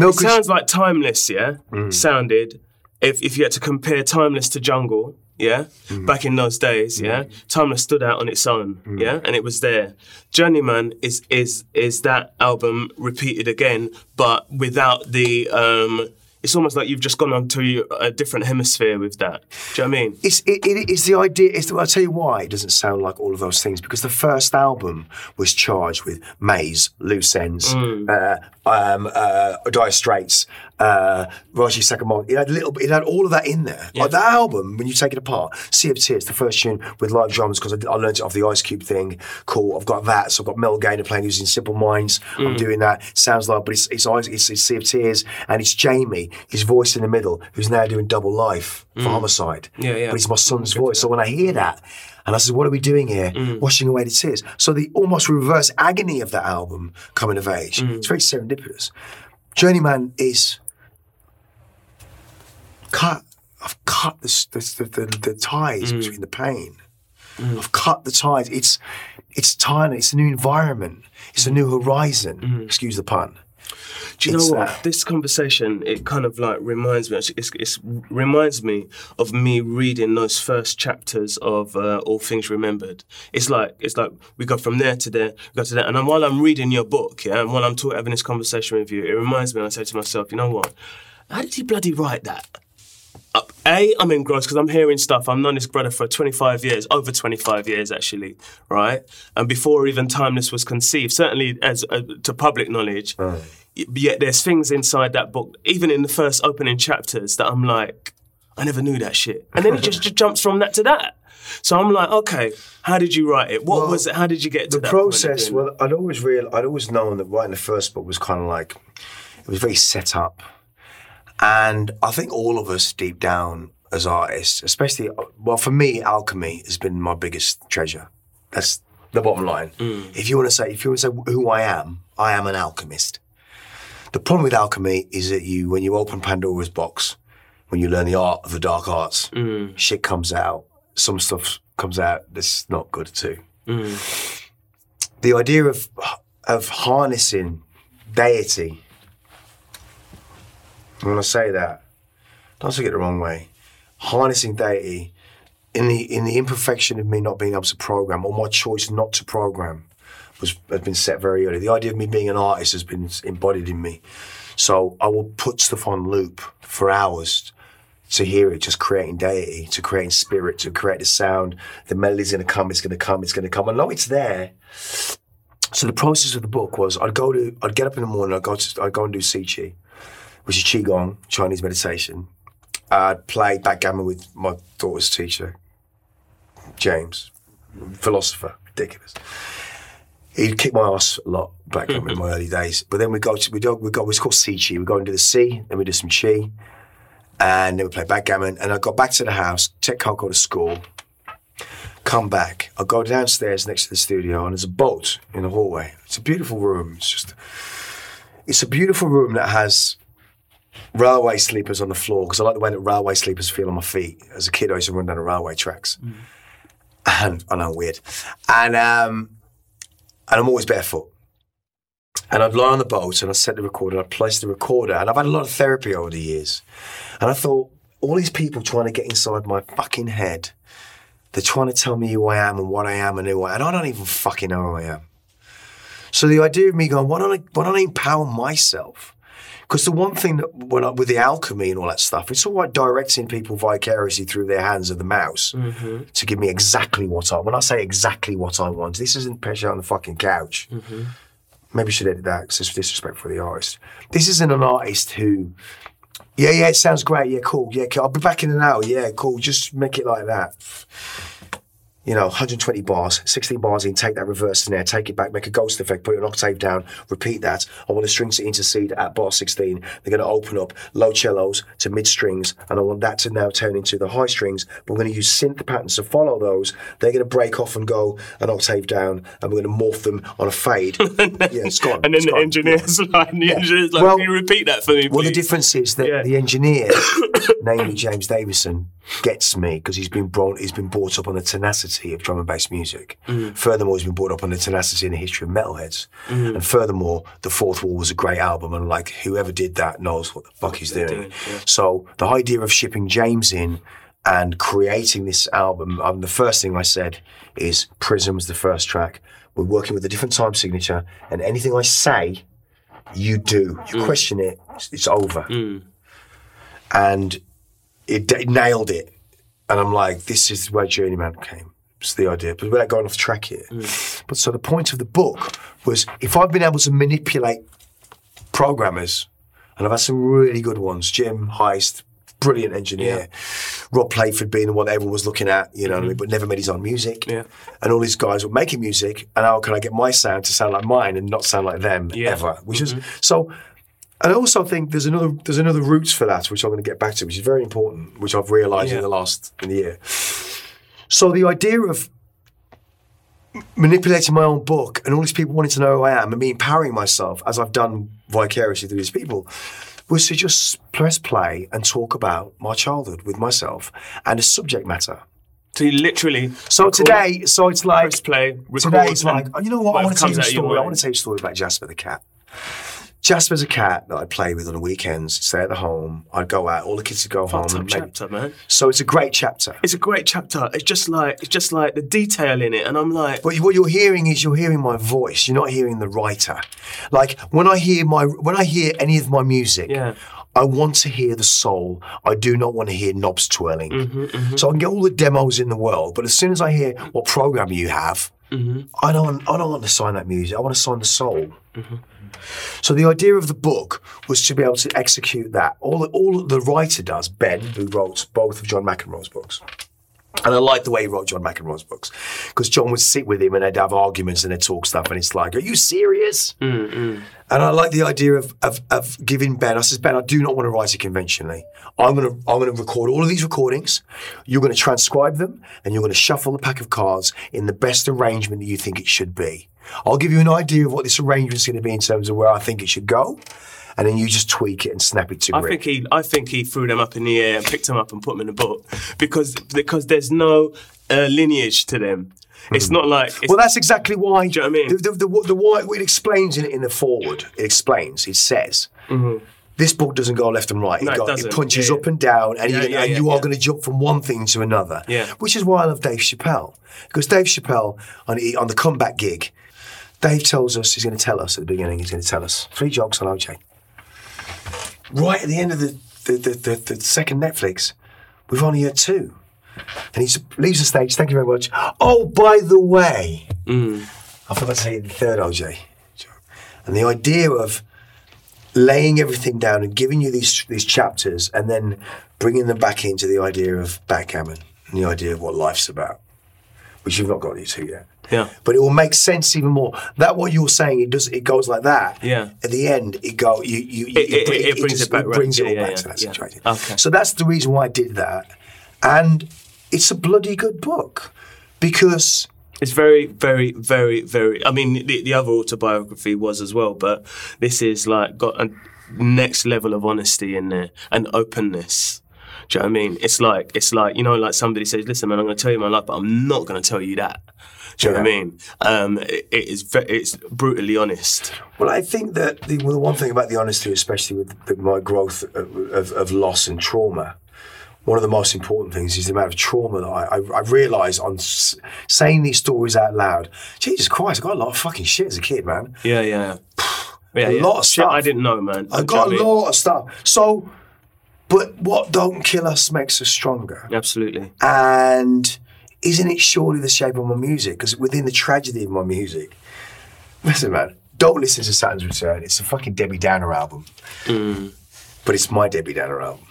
No, it sounds like Timeless. Yeah, Mm. sounded. If if you had to compare Timeless to Jungle, yeah, back in those days, yeah, Timeless stood out on its own, yeah, and it was there. Journeyman is is is that album repeated again, but without the um. It's almost like you've just gone on to a different hemisphere with that. Do you know what I mean? It's it, it, it's the idea. It's the, I'll tell you why it doesn't sound like all of those things because the first album was charged with Maze, Loose Ends, uh, um, uh, Dire Straits, uh, Ryuichi Sakamoto. It had a little. It had all of that in there. Like that album, when you take it apart, Sea of Tears, the first tune with live drums because I, I learned it off the Ice Cube thing. Cool. I've got that. So I've got Mel Gaynor playing using Simple Minds. I'm doing that. Sounds like, but it's it's, it's it's Sea of Tears and it's Jamie, his voice in the middle, who's now doing Double Life for Homicide. Yeah, yeah. But it's my son's voice. So when I hear that, and I said, "What are we doing here? Washing away the tears." So the almost reverse agony of that album coming of age. It's very serendipitous. Journeyman is cut. I've cut the the, the, the, ties mm. between the pain. Mm. I've cut the ties. It's it's tiny. It's a new environment. It's a new horizon. Mm. Excuse the pun. Do you It's know what? that. This conversation, it kind of like reminds me. It's, it's, reminds me of me reading those first chapters of uh, All Things Remembered. It's like it's like we go from there to there, we go to there, and while I'm reading your book, yeah, and while I'm talking, having this conversation with you, it reminds me. and I say to myself, you know what? How did he bloody write that? A, I'm engrossed because I'm hearing stuff. I've known this brother for 25 years, over 25 years actually, right? And before even Timeless was conceived, certainly as uh, to public knowledge. Yet there's things inside that book, even in the first opening chapters, that I'm like, I never knew that shit. And then he just, just jumps from that to that. So I'm like, okay, how did you write it? What Well, was it? How did you get to the process well i'd always real i'd always known that writing the first book was kind of like it was very set up and i think all of us deep down as artists especially well for me alchemy has been my biggest treasure. That's the bottom line. Mm. If you want to say if you want to say who i am i am an alchemist. The problem with alchemy is that you when you open pandora's box when you learn the art of the dark arts mm. shit comes out. Some stuff comes out that's not good too. Mm. The idea of of harnessing deity. When I say that, don't take it the wrong way. Harnessing deity in the in the imperfection of me not being able to program or my choice not to program was has been set very early. The idea of me being an artist has been embodied in me. So I will put stuff on loop for hours to hear it, just creating deity, to creating spirit, to create the sound. The melody's gonna come, it's gonna come, it's gonna come. I know it's there. So the process of the book was I'd go to I'd get up in the morning, I'd go to I'd go and do Chi, which is Qigong, Chinese meditation. I'd play backgammon with my daughter's teacher, James, philosopher, ridiculous. He'd kick my ass a lot backgammon in my early days. But then we go to we go we go it's called Si Chi. We go into the sea, then we do some Chi, and then we play backgammon. And I got back to the house, take Coco to school, come back. I go downstairs next to the studio, and there's a boat in the hallway. It's a beautiful room. It's just, it's a beautiful room that has railway sleepers on the floor because I like the way that railway sleepers feel on my feet. As a kid, I used to run down the railway tracks, and I know weird, and um, and I'm always barefoot. And I'd lie on the boat and I'd set the recorder and I'd place the recorder. And I've had a lot of therapy over the years. And I thought, all these people trying to get inside my fucking head they're trying to tell me who I am and what I am and who I am. And I don't even fucking know who I am. So the idea of me going, why don't I, why don't I empower myself? Because the one thing that when I, with the alchemy and all that stuff, it's all right directing people vicariously through their hands of the mouse mm-hmm. to give me exactly what I. When I say exactly what I want, this isn't pressure on the fucking couch. Mm-hmm. Maybe I should edit that because it's disrespect for the artist. This isn't an artist who yeah, yeah, it sounds great. Yeah, cool. Yeah, cool. I'll be back in an hour. Yeah, cool. Just make it like that. You know, 120 bars, 16 bars in, take that reverse snare, take it back, make a ghost effect, put it an octave down, repeat that. I want the strings to intercede at bar 16. They're going to open up low cellos to mid strings, and I want that to now turn into the high strings. But we're going to use synth patterns to follow those. They're going to break off and go an octave down, and we're going to morph them on a fade. yeah, it's gone. And then the gone. engineer's like, the engineer's like, Well- can you repeat that for me, please? Well, the difference is that Yeah. the engineer, namely James Davidson, gets me because he's been brought he's been brought up on the tenacity of drum and bass music. Mm. Furthermore, he's been brought up on the tenacity and the history of Metalheadz. Mm. And furthermore, the Fourth Wall was a great album, and like whoever did that knows what the fuck he's doing. doing, yeah. So the idea of shipping James in and creating this album, um, the first thing I said is Prism's the first track. We're working with a different time signature, and anything I say, you do. You mm. question it, it's, it's over. And it, it nailed it. And I'm like, this is where Journeyman came. It's the idea, but without going off track here. Mm. But so the point of the book was if I've been able to manipulate programmers, and I've had some really good ones, Jim Heist, brilliant engineer, Rob Playford being the one that everyone was looking at, you know what I mean, mm-hmm. but never made his own music. Yeah. And all these guys were making music, and how can I get my sound to sound like mine and not sound like them Yeah. ever? Which is mm-hmm. so and I also think there's another there's another roots for that, which I'm going to get back to, which is very important, which I've realised Yeah. in the last in the year. So the idea of manipulating my own book and all these people wanting to know who I am and me empowering myself as I've done vicariously through these people was to just press play and talk about my childhood with myself and the subject matter. So you literally. So record, today, so it's like press play, record. Today it's like, oh, you know what? I want to tell you a comes out of your story. I want to tell you a story about Jasper the cat. Jasper's a cat that I'd play with on the weekends. Stay at the home. I'd go out. All the kids would go home. Up and maybe- chapter, man. So it's a great chapter. It's a great chapter. It's just like it's just like the detail in it, and I'm like, But what you're hearing is you're hearing my voice. You're not hearing the writer. Like when I hear my when I hear any of my music, Yeah. I want to hear the soul. I do not want to hear knobs twirling. Mm-hmm, So I can get all the demos in the world, but as soon as I hear what program you have, Mm-hmm. I don't I don't want to sign that music. I want to sign the soul. Mm-hmm. So the idea of the book was to be able to execute that. All all the writer does, Ben, who wrote both of John McEnroe's books. And I like the way he wrote John McEnroe's books because John would sit with him and they'd have arguments and they'd talk stuff, and it's like, "Are you serious?" Mm-hmm. And I like the idea of, of of giving Ben. I says, Ben, I do not want to write it conventionally. I'm gonna I'm gonna record all of these recordings. You're gonna transcribe them, and you're gonna shuffle the pack of cards in the best arrangement that you think it should be. I'll give you an idea of what this arrangement is going to be in terms of where I think it should go, and then you just tweak it and snap it to I think he, I think he threw them up in the air and picked them up and put them in the book because because there's no uh, lineage to them. It's not like it's. Well, that's exactly why. Do you know what I mean? The, the, the, the why it explains in, in the forward. It explains. It says. This book doesn't go left and right. Mm-hmm. No, it, it go- it punches Yeah, up and down, and, Yeah, you, yeah, and you are going to jump from one thing to another. Yeah. Which is why I love Dave Chappelle. Because Dave Chappelle, on, on the comeback gig, Dave tells us, he's going to tell us at the beginning, he's going to tell us three jokes on OJ. Right at the end of the, the, the, the, the second Netflix, we've only heard two. And he leaves the stage, thank you very much. Oh, by the way, mm. I forgot to say the third OJ. And the idea of laying everything down and giving you these these chapters and then bringing them back into the idea of backgammon and the idea of what life's about, which you've not got into yet. Yeah. But it will make sense even more. That what you're saying, it does. It goes like that. Yeah. At the end, it go. You. you It- it- bring- it brings it back round. brings it all yeah, back yeah, to that yeah. situation. Okay. So that's the reason why I did that, and it's a bloody good book because It's very, very, very, very. I mean, the, the other autobiography was as well, but this is like got a next level of honesty in there and openness. Do you know what I mean? It's like it's like you know, like somebody says, "Listen, man, I'm going to tell you my life, but I'm not going to tell you that." Do you know what I mean? Um, it, it is ve- it's brutally honest. Well, I think that the, well, the one thing about the honesty, especially with the, my growth of, of, of loss and trauma, one of the most important things is the amount of trauma that I, I, I realise on s- saying these stories out loud. Jesus Christ, I got a lot of fucking shit as a kid, man. Yeah, yeah. Yeah, A yeah. lot of Shit stuff. I didn't know, man. I got a what I mean? lot of stuff. So, but what don't kill us makes us stronger. Absolutely. And isn't it surely the shape of my music? Because within the tragedy of my music, listen, man, don't listen to Saturn's Return. It's a fucking Debbie Downer album, mm. but it's my Debbie Downer album.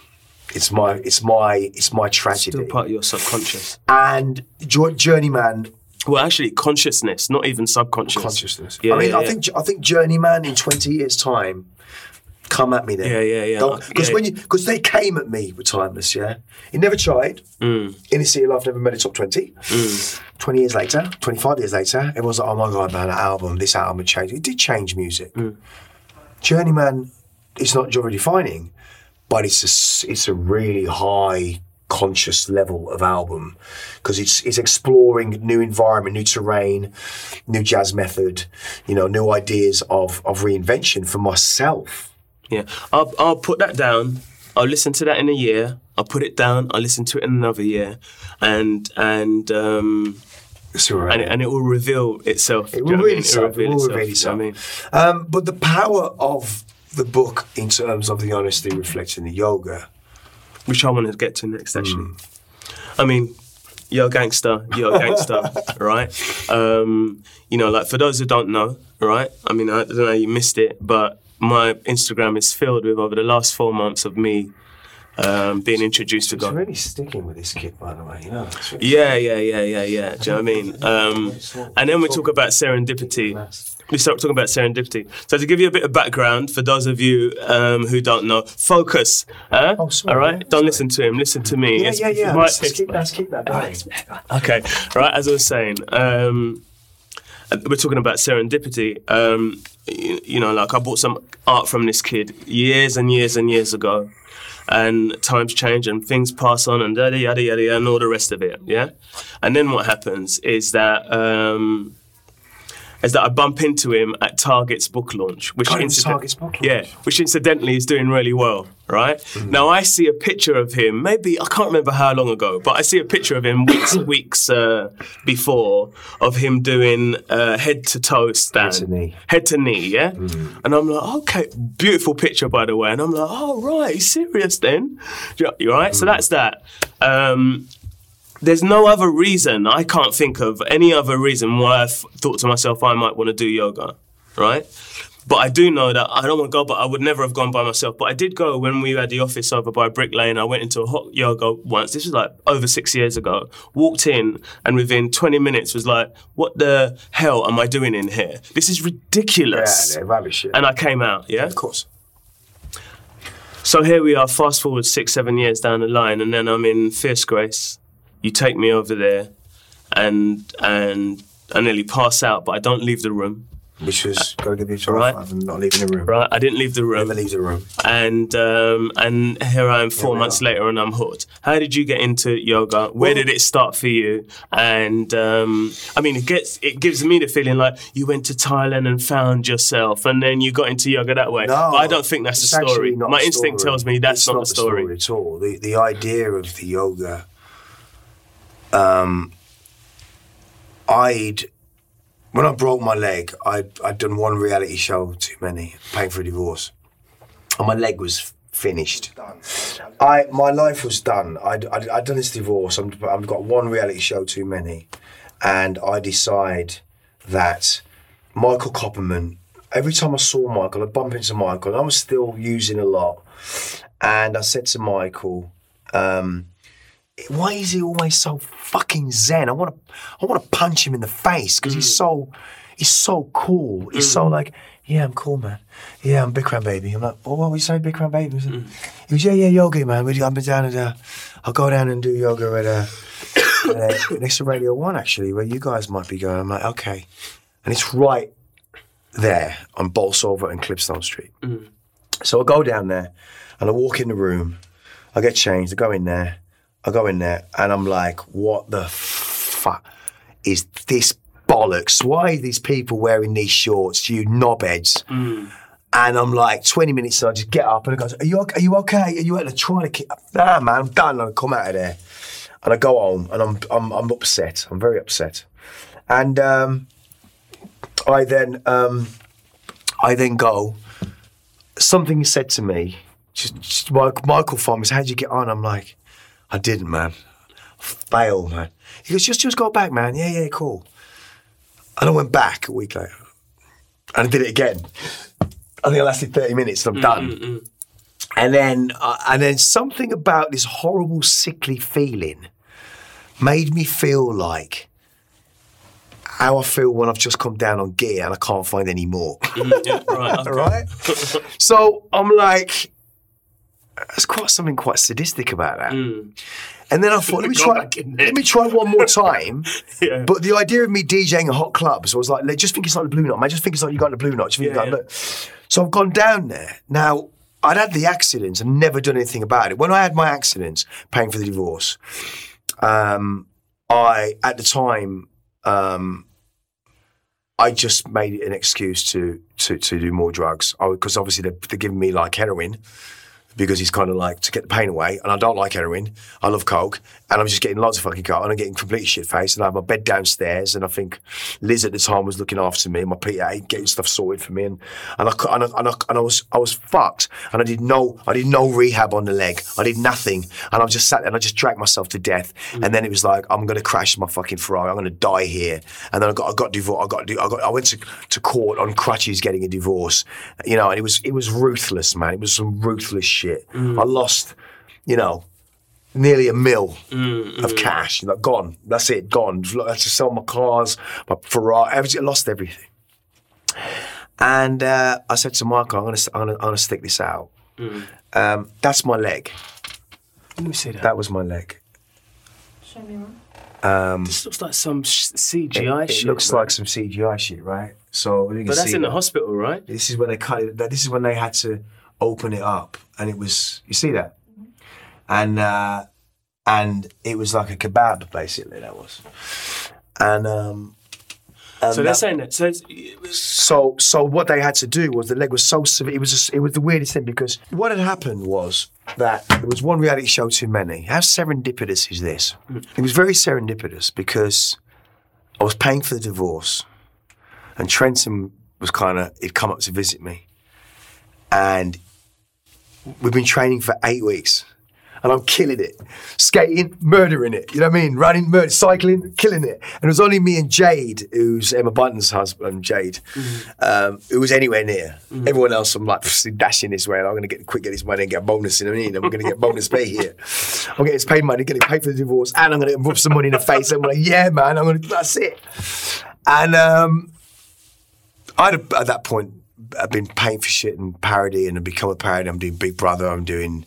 It's my, it's my, it's my tragedy. Still part of your subconscious. and Journeyman Well, actually, consciousness, not even subconscious. consciousness. Yeah, I mean, yeah, I yeah. think, I think Journeyman in twenty years' time, come at me then. Yeah, yeah, yeah. Because Yeah. when you, because they came at me with Timeless, yeah. He never tried. Mm. In his life, never made a top twenty. 20 years later, 25 years later, everyone's like, oh my God, man, that album, this album had changed. It did change music. Mm. Journeyman is not genre defining, but it's a, it's a really high conscious level of album because it's, it's exploring new environment, new terrain, new jazz method, you know, new ideas of, of reinvention for myself. Yeah, I'll, I'll put that down I'll listen to that in a year. I'll put it down. I'll listen to it in another year, and and um, It's all right. and, and it will reveal itself. It will you know what I reveal itself. It will reveal itself. I mean? Um, but the power of the book in terms of the honesty reflecting the yoga. which I want to get to next. Actually, Mm. I mean, you're a gangster, you're a gangster, right? Um, you know, like for those who don't know, right? I mean, I don't know, you missed it, but my Instagram is filled with over the last four months of me um, being introduced to God. really sticking with this kid, by the way. You know, really- Yeah, yeah, yeah, yeah, yeah. Do you know what I mean? Um, and then we talk about serendipity. We start talking about serendipity. So to give you a bit of background for those of you um, who don't know, focus. Huh? Oh, sorry, All right, yeah, don't sorry. listen to him. Listen to me. Yeah, It's- yeah, yeah. my- Let's, let's keep, let's keep that going. Okay, right. As I was saying, um, we're talking about serendipity. Um, you, you know, like I bought some art from this kid years and years and years ago, and times change and things pass on and yada yada yada yada and all the rest of it. Yeah, and then what happens is that. Um, is that I bump into him at Target's book launch, which incident- Target's book launch. yeah, which incidentally is doing really well, right? Now I see a picture of him, maybe I can't remember how long ago, but I see a picture of him weeks weeks uh, before of him doing uh, head to toe stand, to knee. head to knee, yeah. And I'm like, okay, beautiful picture by the way, and I'm like, oh right, he's serious then, You- you right? So that's that. Um, there's no other reason I can't think of any other reason why I f- thought to myself I might want to do yoga, right? But I do know that I don't want to go, but I would never have gone by myself. But I did go when we had the office over by Brick Lane. I went into a hot yoga once. This was like over six years ago. Walked in, and within 20 minutes was like, "What the hell am I doing in here? This is ridiculous. Yeah, ridiculous." they're rubbish. Yeah. And I came out, yeah. of course. So here we are, fast forward six, seven years down the line, and then I'm in Fierce Grace. You take me over there, and and I nearly pass out, but I don't leave the room. Which was to give you a Right. I'm not leaving the room. Right, I didn't leave the room, Never leave the room. and um, and here I am four we months are. later, and I'm hooked. How did you get into yoga? Where Well- did it start for you? And um, I mean, it gets it gives me the feeling like you went to Thailand and found yourself, and then you got into yoga that way. No, but I don't think that's the story. not My instinct story. tells me that's It's not, the story. at all. The the idea of the yoga. Um, I'd when I broke my leg, I'd I'd done one reality show too many, paying for a divorce, and my leg was finished. I my life was done. I'd I'd, I'd done this divorce. I'm, I've got one reality show too many, and I decide that Michael Copperman. Every time I saw Michael, I'd bump into Michael, and I was still using a lot. And I said to Michael, um, "Why is he always so fucking zen? I want to, I want to punch him in the face because he's so, he's so cool. He's so like, yeah, I'm cool, man. Yeah, I'm Bikram baby. I'm like, well, what we say, Bikram baby? He was, yeah, yeah, yoga, man. I've been down at, uh, I'll go down and do yoga at, uh, at uh, next to Radio One, actually, where you guys might be going. I'm like, okay, and it's right there on Bolsover and Clipstone Street. So I go down there and I walk in the room. I get changed. I go in there. I go in there and I'm like, what the fuck is this bollocks? Why are these people wearing these shorts? You knobheads. And I'm like, 20 minutes, I just get up and I go, Are you okay? Are you okay? Are you at trying to keep Nah, man, I'm done. And I come out of there. And I go home and I'm I'm, I'm upset. I'm very upset. And um, I then um, I then go, something said to me, just, just Michael me, said, how'd you get on? I'm like, I didn't, man. Fail, man. He goes, just, just go back, man. Yeah, yeah, cool. And I went back a week later. And I did it again. I think I lasted 30 minutes and I'm done. Mm, mm, mm. And then, uh, and then something about this horrible, sickly feeling made me feel like how I feel when I've just come down on gear and I can't find any more. yeah, right. right? so I'm like, there's quite something quite sadistic about that. And then I thought, let me try, back in there. let me try one more time. Yeah. But the idea of me DJing at hot clubs I was like, just think it's like the Blue Note, man. Just think it's like you got the Blue Note. Yeah, like, yeah. look. So I've gone down there. Now, I'd had the accidents and never done anything about it. When I had my accidents, paying for the divorce, um, I, at the time, um, I just made it an excuse to to, to do more drugs because obviously they're, they're giving me like heroin because he's kind of like to get the pain away. And I don't like heroin. I love coke, and I'm just getting lots of fucking coke, and I'm getting completely shit faced. And I have my bed downstairs, and I think Liz at the time was looking after me, and my PA getting stuff sorted for me, and and I, and I, and I, and I was I was fucked, and I did no I did no rehab on the leg. I did nothing, and I just sat there and I just dragged myself to death. Mm. And then it was like I'm gonna crash my fucking Ferrari. I'm gonna die here. And then I got I got divorced. I got I got I went to, to court on crutches getting a divorce. You know, and it was it was ruthless, man. It was some ruthless shit. Mm. I lost, you know, nearly a mil of cash. Like gone. That's it. Gone. I had to sell my cars, my Ferrari. everything- I lost everything. And uh, I said to Michael, I'm gonna I'm gonna, I'm gonna stick this out. Um, that's my leg. Let me see that. That was my leg. Show me one. this looks like some sh- CGI it shit. looks man. like some CGI shit, right? So But that's see in the hospital, right? This is when they cut it. This is when they had to open it up, and it was. You see that, and uh, and it was like a kebab, basically. That was, and um, and So they're that- saying that. So it's, so so what they had to do was the leg was so severe. It was just, it was the weirdest thing because what had happened was that there was one reality show too many. How serendipitous is this? It was very serendipitous because I was paying for the divorce, and Trenton was kind of he'd come up to visit me, and we've been training for eight weeks. And I'm killing it, skating, murdering it. You know what I mean? Running, murder, cycling, killing it. And it was only me and Jade, who's Emma Bunton's husband, Jade, um, who was anywhere near. Everyone else, I'm like dashing this way. And I'm going to get quick get this money and get a bonus. You know what I mean? I'm going to get bonus pay here. I'm getting this paid money, getting paid for the divorce, and I'm going to rub some money in the face. And I'm like, yeah, man, I'm going to. That's it. And um, I'd have, at that point I've been paying for shit and parody and I've become a parody. I'm doing Big Brother. I'm doing.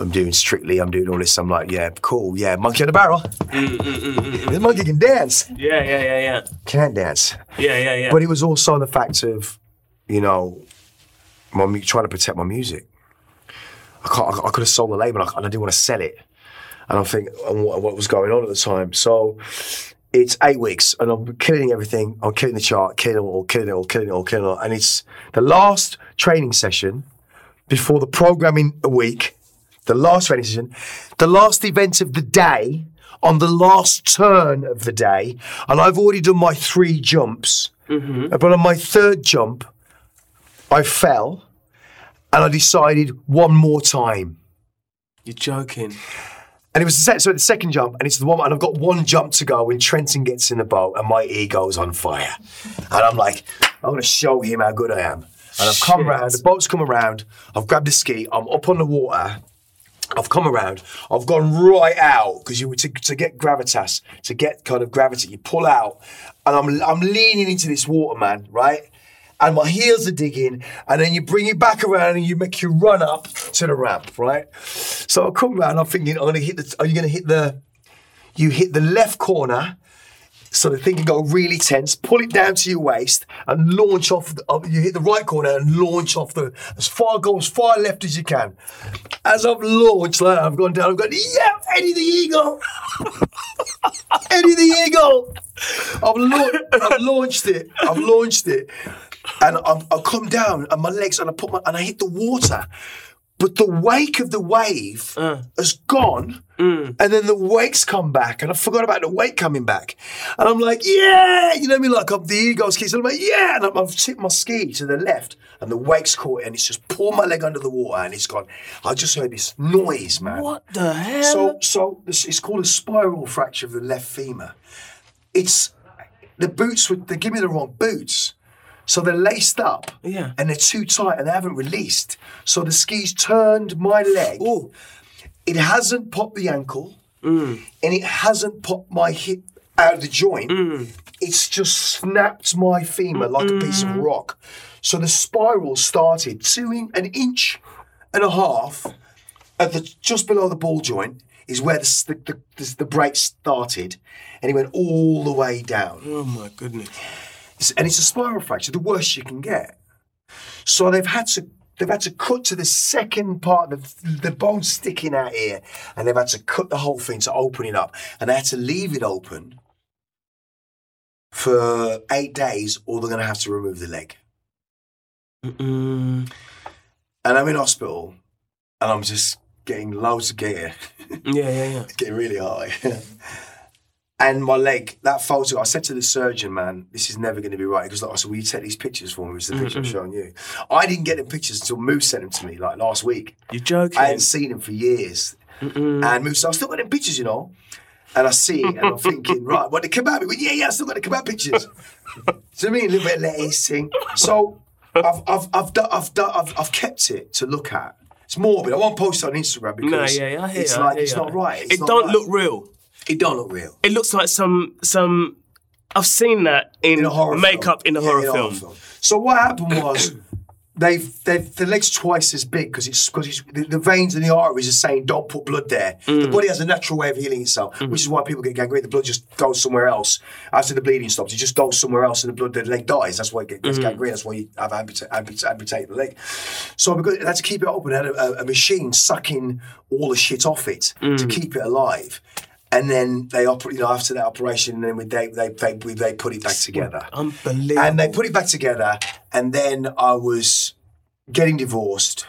I'm doing Strictly. I'm doing all this. I'm like, yeah, cool. Yeah, monkey on the barrel. Mm, mm, mm, the monkey can dance. yeah, yeah, yeah, yeah, Can't dance. yeah, yeah, yeah. But it was also the fact of, you know, my trying to protect my music. I can't. I, I could have sold the label and I, and I didn't want to sell it. And I think and what, what was going on at the time. So it's eight weeks and I'm killing everything. I'm killing the chart, killing it all, killing it all, killing it all, killing it all. And it's the last training session before the programming a week, the last training session, the last event of the day, on the last turn of the day, and I've already done my three jumps. Mm-hmm. But on my third jump, I fell and I decided one more time. You're joking. And it was the so at the second jump, and it's the one, and I've got one jump to go when Trenton gets in the boat, and my ego's on fire, and I'm like, I'm gonna show him how good I am. And I've come Shit. around, the boat's come around, I've grabbed the ski, I'm up on the water, I've come around, I've gone right out because you to, to get gravitas, to get kind of gravity, you pull out, and I'm I'm leaning into this water, man, right? And my heels are digging, and then you bring it back around and you make you run up to the ramp, right? So I come around, I'm thinking, I'm gonna hit the. Are you gonna hit the? You hit the left corner, so the thing can go really tense. Pull it down to your waist and launch off. The, uh, you hit the right corner and launch off the as far go as far left as you can. As I've launched, like I've gone down. I've gone, yeah, Eddie the Eagle, Eddie the Eagle. I've, lau- I've launched it. I've launched it, and I've, I've come down and my legs and I put my and I hit the water. But the wake of the wave has gone, Mm. and then the wake's come back, and I forgot about the wake coming back. And I'm like, yeah, you know I mean? Like I'm the ego's ski. So I'm like, yeah, and I've tipped my ski to the left, and the wake's caught it, and it's just pulled my leg under the water, and it's gone. I just heard this noise, man. What the hell? So, so this- it's called a spiral fracture of the left femur. It's the boots were they give me the wrong boots, so they're laced up. Yeah. and they're too tight and they haven't released. So the skis turned my leg. Ooh. It hasn't popped the ankle, mm. and it hasn't popped my hip out of the joint. Mm. It's just snapped my femur like a piece of mm. rock. So the spiral started two in, an inch and a half at the just below the ball joint is where the the, the, the, the break started, and it went all the way down. oh my goodness. It's- and it's a spiral fracture, the worst you can get. So they've had to they've had to cut to the second part, the the bone sticking out here, and they've had to cut the whole thing to open it up, and they had to leave it open for eight days, or they're going to have to remove the leg. Mm. And I'm in hospital, and I'm just getting loads of gear, Yeah, yeah, yeah. getting really high. and my leg, that photo, I said to the surgeon, man, this is never going to be right. Because like, I said, will you take these pictures for me? Which is the picture I'm showing you. I didn't get the pictures until Moose sent them to me, like last week. You're joking. I hadn't seen them for years. And Moose, said, I've still got them pictures, you know. And I see it, and I'm thinking, right, what the kebab? Went, yeah, yeah, I still got the kebab pictures. so I mean, a little bit of lettuce thing. So I've, I've, I've, done, I've, done, I've, I've kept it to look at. It's morbid. I won't post it on Instagram because no, yeah, yeah, it's you, like it's not right. It's it not don't right. look real. It don't look real. It looks like some some. I've seen that in, in a horror makeup film. in a Yeah, horror film. So what happened was they've they've the legs twice as big because it's because it's the, the veins and the arteries are saying don't put blood there. Mm. The body has a natural way of healing itself, which is why people get gangrene. The blood just goes somewhere else after the bleeding stops. It just goes somewhere else, and the blood the leg dies. That's why it Mm. gets gangrene. That's why you have amputate, amputate, amputate the leg. So because they had to keep it open, they had a, a, machine sucking all the shit off it to Mm. keep it alive. And then they operate, you know, after that operation, and then we, they, they, they, they put it back together. Unbelievable. And they put it back together, and then I was getting divorced.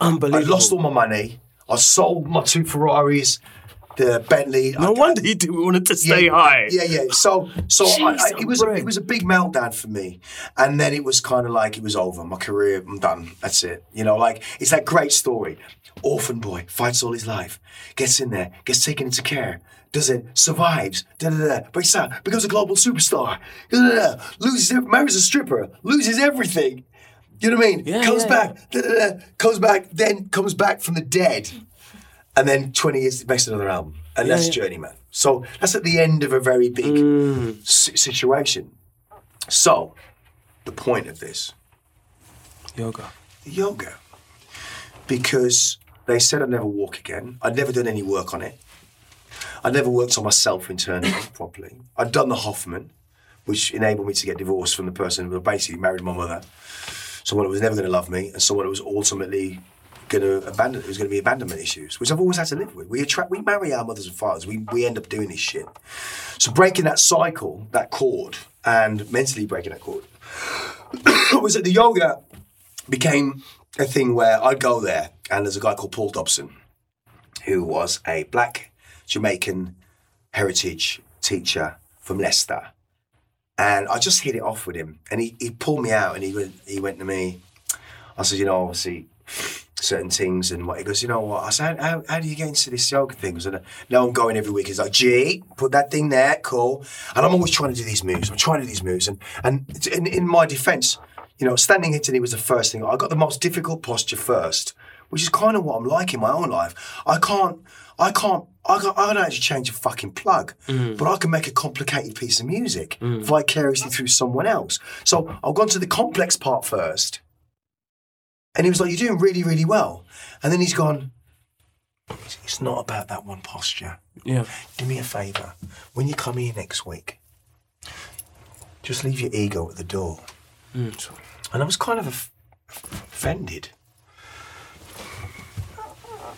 Unbelievable. I lost all my money. I sold my two Ferraris, the Bentley. no I- wonder you didn't want to stay yeah, high. Yeah, yeah. So, so I, I, it was a, it was a big meltdown for me, and then it was kind of like it was over. My career, I'm done. That's it. You know, like it's that great story. Orphan boy fights all his life, gets in there, gets taken into care. Does it? Survives. Da da da. Breaks out. Becomes a global superstar. Da da da. Loses. Marries a stripper. Loses everything. You know what I mean? Yeah, comes yeah. back. Da, da, da, comes back. Then comes back from the dead and then 20 years makes another album and that's yeah. journeyman. So that's at the end of a very big Mm. si- situation. So the point of this. Yoga. yoga. Because they said i'd never walk again. I'd never done any work on it. I'd never worked on myself internally properly. I'd done the hoffman which enabled me to get divorced from the person who basically married my mother someone who was never going to love me and someone who was ultimately going to abandon was going to be abandonment issues which i've always had to live with we attract we marry our mothers and fathers we, we end up doing this shit so breaking that cycle that cord and mentally breaking that cord was that the yoga became a thing where I'd go there, and there's a guy called Paul Dobson, who was a black Jamaican heritage teacher from Leicester. And I just hit it off with him. And he, he pulled me out and he went, he went to me, I said, you know, obviously, certain things and what he goes, you know what? I said, how, how do you get into this yoga thing? And now I'm going every week. He's like, G, put that thing there, cool. And I'm always trying to do these moves. I'm trying to do these moves. And and in, in my defense, you know, standing today was the first thing. I got the most difficult posture first, which is kind of what I'm like in my own life. I can't, I can't, I, can't, I don't actually change a fucking plug, mm. but I can make a complicated piece of music mm. vicariously through someone else. So I've gone to the complex part first. And he was like, You're doing really, really well. And then he's gone, It's not about that one posture. Yeah. Do me a favour. When you come here next week, just leave your ego at the door. Mm, And I was kind of off- offended.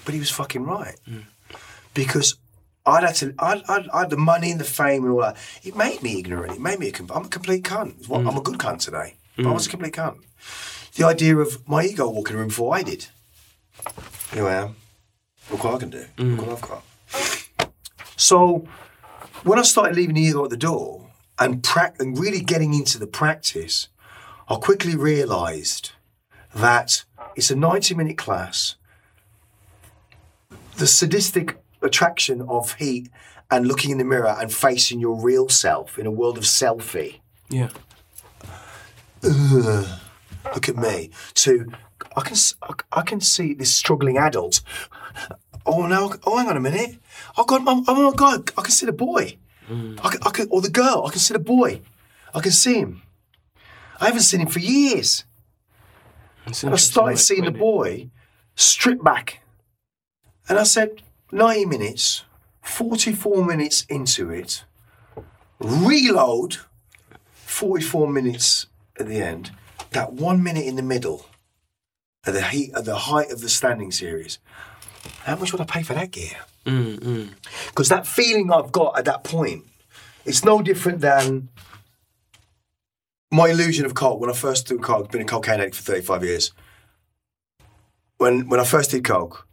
But he was fucking right. Mm. Because I'd had to, I'd, I'd, I had the money and the fame and all that. It made me ignorant. It made me a, I'm a complete cunt. It's what- mm. I'm a good cunt today. But I mm. was a complete cunt. The idea of my ego walking room before I did. Here I am. Look what I can do. Look what I've got. So when I started leaving the ego at the door and, prac- and really getting into the practice, I quickly realised that it's a 90 minute class. The sadistic attraction of heat and looking in the mirror and facing your real self in a world of selfie. Yeah. Look at me. To I can I- can see this struggling adult. Oh no! Oh, hang on a minute. I got my, oh my god! I can see the boy. I, can, I can, or the girl. I can see the boy. I can see him. I haven't seen him for years. And I started seeing the boy strip back. And I said, 90 minutes, 44 minutes into it, reload, 44 minutes at the end, that one minute in the middle, at the heat, at the height of the standing series. How much would I pay for that gear? Mm, Because that feeling I've got at that point, it's no different than my illusion of coke when I first took coke, been a cocaine addict for 35 years. when when I first did coke,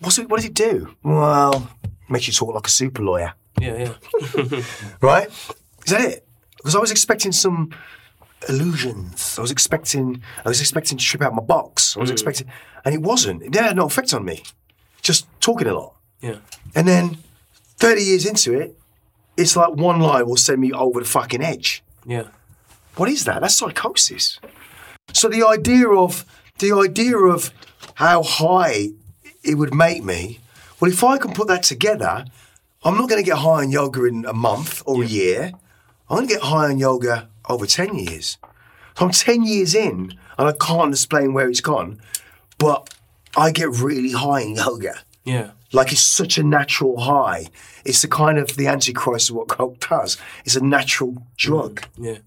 what's it, what does it do? Well, makes you talk like a super lawyer, Yeah, yeah. right? Is that it? Because I was expecting some illusions. I was expecting I was expecting to trip out my box. I was mm. expecting, and it wasn't. It had no effect on me. Just talking a lot. Yeah. And then 30 years into it, it's like one line will send me over the fucking edge. Yeah. What is that? That's psychosis. So the idea of the idea of how high it would make me, well, if I can put that together, I'm not going to get high on yoga in a month or a year. I'm going to get high on yoga over 10 years. So I'm 10 years in and I can't explain where it's gone, but I get really high in yoga. Yeah. Like it's such a natural high. It's the kind of the antichrist of what coke does. It's a natural drug. Yeah,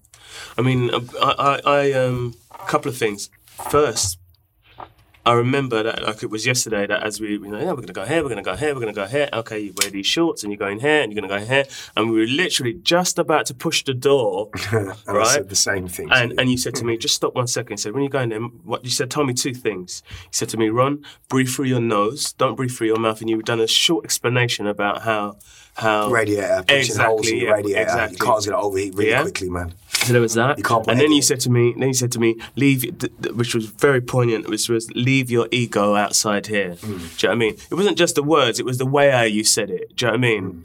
I mean, I, I, I um, a couple of things. First, I remember that like it was yesterday that as we, you know, yeah, we're gonna go here, we're gonna go here, we're gonna go here. Okay, you wear these shorts and you're going here, and you're gonna go here, and we were literally just about to push the door, And I right? said the same thing. And you. and you said to me, just stop one second. You said, when you're going there, what you said, tell me two things. You said to me, Ron, breathe through your nose, don't breathe through your mouth. And you've done a short explanation about how how radiator, punching holes in Exactly, yeah, radiator. exactly. Your car's going to overheat really Yeah. quickly, man. So there was that. You can't put and then you said to me, then you said to me, leave, th- th- which was very poignant, which was leave your ego outside here. Hmm. Do you know what I mean? It wasn't just the words; it was the way how you said it. Do you know what I mean? Hmm.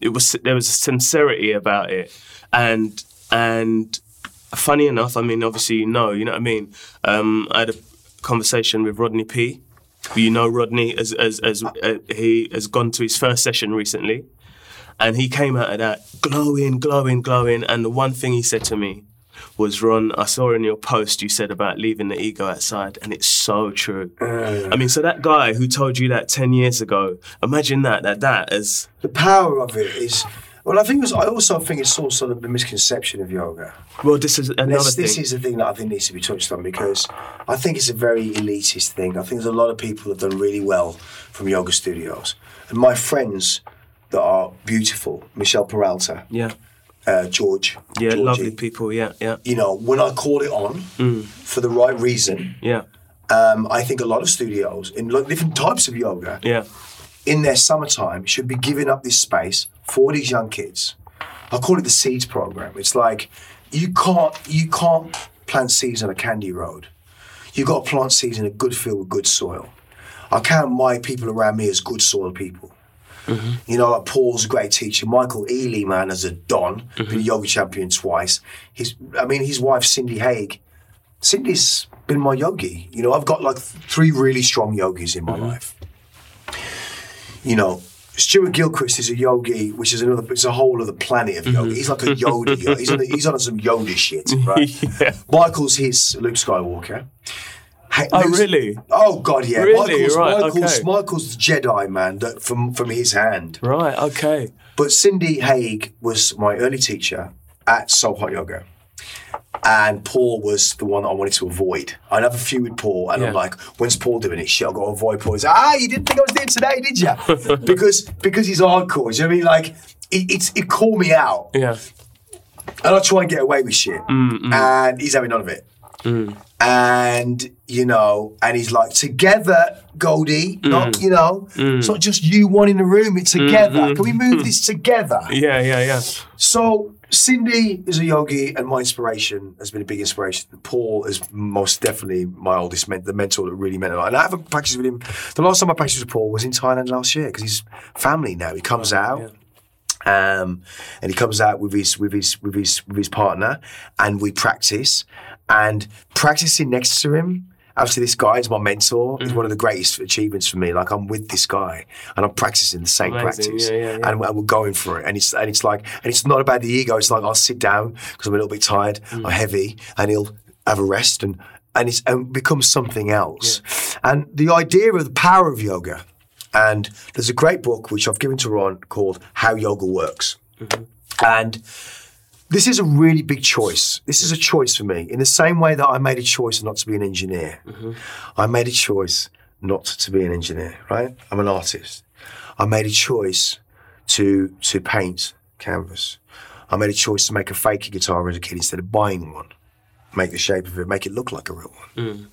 It was there was a sincerity about it, and and funny enough, I mean, obviously you know, you know what I mean. Um, I had a conversation with Rodney P. You know, Rodney as as as uh, he has gone to his first session recently. And he came out of that glowing, glowing, glowing. And the one thing he said to me was, Ron, I saw in your post you said about leaving the ego outside, and it's so true. Mm. I mean, so that guy who told you that 10 years ago, imagine that, that that is, The power of it is. Well, I think it's, I also think it's also the misconception of yoga. well, this is another This, thing. this is the thing that I think needs to be touched on because I think it's a very elitist thing. I think there's a lot of people that have done really well from yoga studios. And my friends that are beautiful, Michèle Pernetta, yeah, uh, George, yeah, Georgie, lovely people, yeah, yeah, You know, when I call it on Mm. for the right reason, yeah, um, I think a lot of studios in like different types of yoga yeah, in their summertime should be giving up this space for these young kids. I call it the seeds program. It's like you can't you can't plant seeds on a candy road. You've got to plant seeds in a good field with good soil. I count my people around me as good soil people. Mm-hmm. You know, like Paul's a great teacher. Michael Ealy, man, as a don, mm-hmm. been a yoga champion twice. His, I mean, his wife Cindy Haig. Cindy's been my yogi. You know, I've got like three really strong yogis in my mm-hmm. life you know, Stuart Gilchrist is a yogi, which is another, it's a whole other planet of yoga. He's like a Yoda. he's, on, he's on some Yoda shit, right? Yeah. Michael's his Luke Skywalker. Hey, Oh, Luke's- really? Oh God, yeah. Really? Michael's, Right, Michael's, okay. Michael's the Jedi man that from from his hand. right, okay. But Cindy Haig was my early teacher at Soul Hot Yoga. And Paul was the one I wanted to avoid. I'd have a few with Paul, and I'm like, "When's Paul doing it? Shit, I've got to avoid Paul." He's like, "Ah, you didn't think I was doing today, did you?" because because he's hardcore. You know what I mean? Like, it, it's it called me out, Yeah, and I try and get away with shit, mm, mm. and he's having none of it. Mm. And you know, and he's like, "Together, Goldie, mm. not you know, mm. it's not just you one in the room. It's together. Mm-hmm. Can we move mm-hmm. this together?" yeah, yeah, yeah. So Cindy is a yogi, and my inspiration has been a big inspiration. Paul is most definitely my oldest, men- the mentor that really meant a lot. And I haven't practiced with him. The last time I practiced with Paul was in Thailand last year because he's family now. He comes oh, out. Um, and he comes out with his with his with his with his partner, and we practice. And practicing next to him, obviously, this guy is my mentor. Mm. Is one of the greatest achievements for me. Like I'm with this guy, and I'm practicing the same Amazing. practice, Yeah, yeah, yeah. and and we're going for it. And it's and it's like and it's not about the ego. It's like I'll sit down because I'm a little bit tired, Mm. I'm heavy, and he'll have a rest and and it's and becomes something else. And the idea of the power of yoga. And there's a great book which I've given to Ron called How Yoga Works. Mm-hmm. And this is a really big choice. This is a choice for me. In the same way that I made a choice not to be an engineer, mm-hmm. I made a choice not to be an engineer, right? I'm an artist. I made a choice to to paint canvas. I made a choice to make a fake guitar as a kid instead of buying one. Make the shape of it, make it look like a real one. Mm.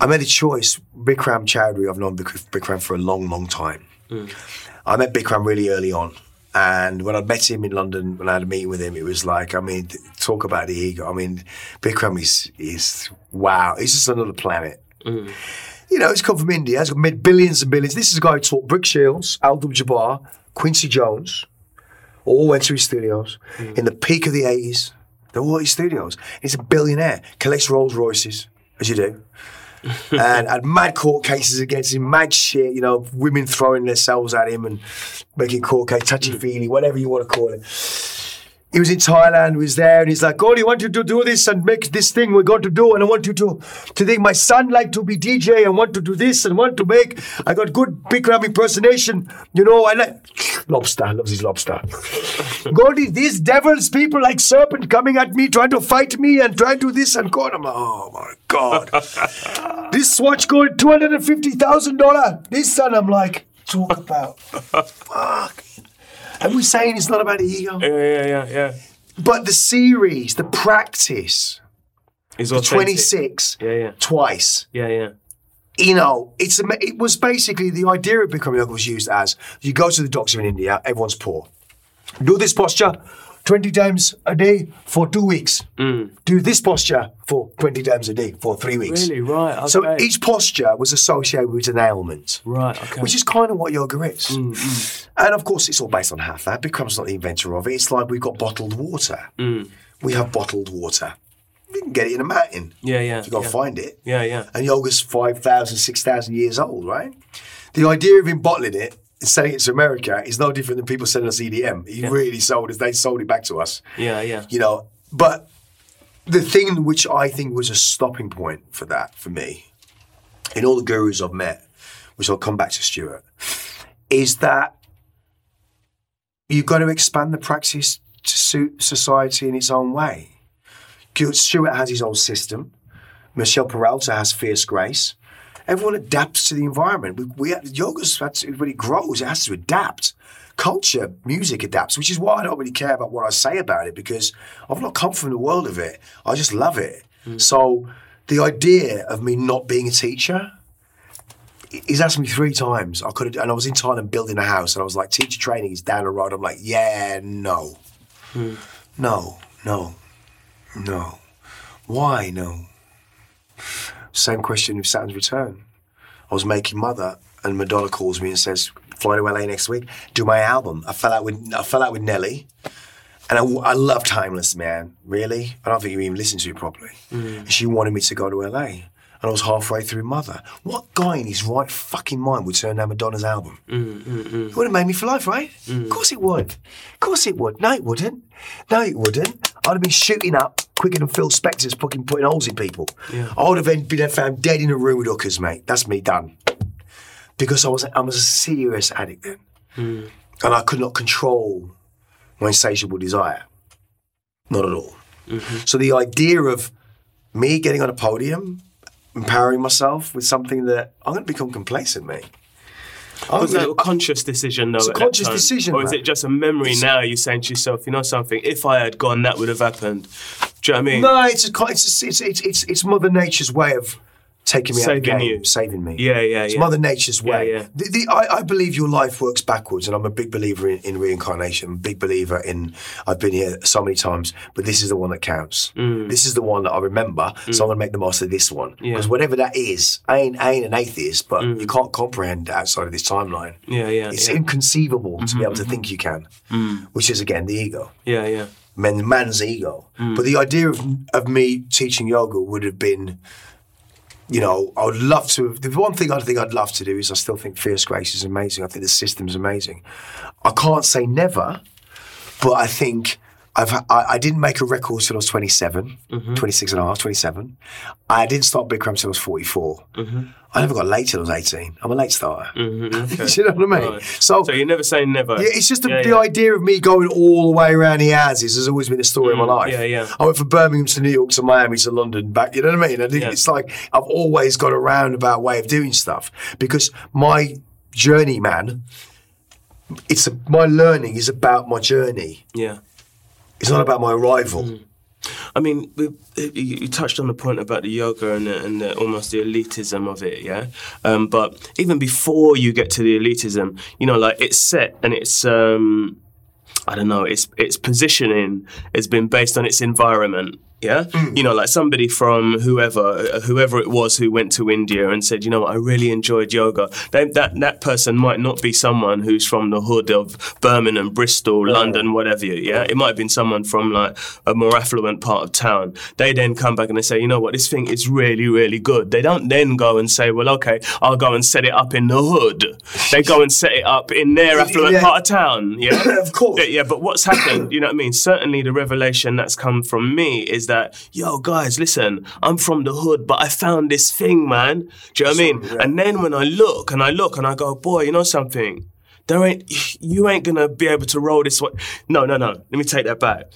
I made a choice. Bikram Choudhury, I've known Bik- Bikram for a long, long time. Mm. I met Bikram really early on. And when I met him in London, when I had a meeting with him, it was like, I mean, talk about the ego. I mean, Bikram is, is wow. He's just another planet. Mm. You know, he's come from India. He's made billions and billions. This is a guy who taught Brooke Shields, Abdul Jabbar, Quincy Jones, all went to his studios mm. in the peak of the 80s. They're all at his studios. He's a billionaire, collects Rolls Royces, as you do. And had mad court cases against him, mad shit, you know, women throwing themselves at him and making court case, touchy feely, whatever you want to call it. He was in Thailand, he was there, and he's like, God, I want you to do this and make this thing we're going to do, and I want you to to think my son like to be DJ and want to do this and want to make. I got good Bikram impersonation, you know. I like lobster, loves his lobster. God, these devils, people like serpent coming at me, trying to fight me and trying to do this and God, I'm like, oh my God. this watch going two hundred and fifty thousand dollar. This son, I'm like, talk about fuck. And we're saying it's not about the ego. Yeah, yeah, yeah, yeah. But the series, the practice, He's the 26 Yeah, yeah, twice, yeah, yeah. you know, it's it was basically the idea of Bikram yoga was used as you go to the doctor in India, everyone's poor. Do this posture 20 times a day for two weeks. Hmm. Do this posture for 20 times a day for three weeks. Really? Right, okay. So each posture was associated with an ailment. Right, okay. Which is kind of what yoga is. Hmm, hmm. And of course, it's all based on hatha. Bikram's not the inventor of it. It's like we've got bottled water. We have bottled water. You can get it in a mountain. Yeah, yeah, You've got to yeah. find it. Yeah, yeah. And yoga's 5,000, 6,000 years old, right? The idea of him bottling it selling it to America is no different than people selling us EDM. He really sold it. They sold it back to us. Yeah, yeah. You know, but the thing which I think was a stopping point for that, for me, in all the gurus I've met, which I'll come back to Stuart, is that you've got to expand the practice to suit society in its own way. Stuart has his own system. Michèle Pernetta has fierce grace. Everyone adapts to the environment. We, we yoga's had to, when it grows, it has to adapt. Culture, music adapts, which is why I don't really care about what I say about it because I've not come from the world of it. I just love it. Hmm. So the idea of me not being a teacher, he's asked me three times. I could have, and I was in Thailand building a house, and I was like, teacher training is down the road. I'm like, yeah, no, hmm. no, no, no. Why no? Same question with Saturn's Return. I was making Mother, and Madonna calls me and says, "Fly to LA next week, do my album." I fell out with I fell out with Nelly, and I, I love Timeless, man. Really, I don't think you even listened to it properly. And she wanted me to go to LA, and I was halfway through Mother. What guy in his right fucking mind would turn down Madonna's album? Mm, mm, it would have made me for life, right? Of course it would. Of course it would. No, it wouldn't. No, it wouldn't. I'd have been shooting up quicker than Phil Spector's fucking putting holes in people. I would have been, been found dead in a room with hookers, mate. That's me done. Because I was I was a serious addict then, hmm. and I could not control my insatiable desire. Not at all. Mm-hmm. So the idea of me getting on a podium, empowering myself with something that I'm going to become complacent, mate. Was that a conscious decision, though? It's a conscious decision, or is man. it just a memory now? You're saying to yourself, you know something? If I had gone, that would have happened. Do you know what I mean? No, it's a, it's, a, it's, it's it's it's Mother Nature's way of taking me out of the Saving game, you. saving me. Yeah, yeah, It's yeah. Mother Nature's way. yeah. The, the, I, I believe your life works backwards, and I'm a big believer in, in reincarnation. I'm a big believer in. I've been here so many times, but this is the one that counts. Mm. This is the one that I remember, so mm. I'm going to make the most of this one. Mm. Yeah. Because whatever that is, I ain't, I ain't an atheist, but mm. you can't comprehend outside of this timeline. Yeah, yeah, It's yeah. inconceivable to be able to mm-hmm, think you can, mm-hmm. which is again the ego Yeah, yeah. Man, man's ego. Mm. But the idea of, of me teaching yoga would have been, you know, I would love to. The one thing I think I'd love to do is I still think Fierce Grace is amazing. I think the system's amazing. I can't say never, but I think I've I, I didn't make a record till I was 27, mm-hmm. 26 and a half, 27. I didn't start Bikram till I was 44. Mm-hmm. I never got late till I was 18. I'm a late starter. Mm-hmm, Do you know what I mean? Right. So, So you're never saying never. yeah, it's just the, Yeah, the yeah. idea of me going all the way around the houses has always been a story of my mm, life. yeah, yeah. I went from Birmingham to New York to Miami to London back. You know what I mean? I Yeah. it's like I've always got a roundabout way of doing stuff because my journey, man, it's a, my learning is about my journey. Yeah. It's not about my arrival. Mm. I mean, we, you, touched on the point about the yoga and, the, and the, almost the elitism of it, yeah. Um, but even before you get to the elitism, you know, like it's set and it's. Um, I don't know. Its its positioning has been based on its environment. Yeah, Mm. you know, like somebody from whoever, whoever it was who went to India and said, you know, what, I really enjoyed yoga. They, that that person might not be someone who's from the hood of Birmingham, Bristol, London, whatever. Yeah, it might have been someone from like a more affluent part of town. They then come back and they say, you know what, this thing is really, really good. They don't then go and say, well, okay, I'll go and set it up in the hood. They go and set it up in their affluent Yeah. part of town. Yeah, Of course. yeah, yeah, but what's happened, you know what I mean? Certainly the revelation that's come from me is that, yo, guys, listen, I'm from the hood, but I found this thing, man. Do you know what I mean? yeah. And then when I look and I look and I go, boy, you know something? There ain't you ain't gonna be able to roll this one. No, no, no. Let me take that back.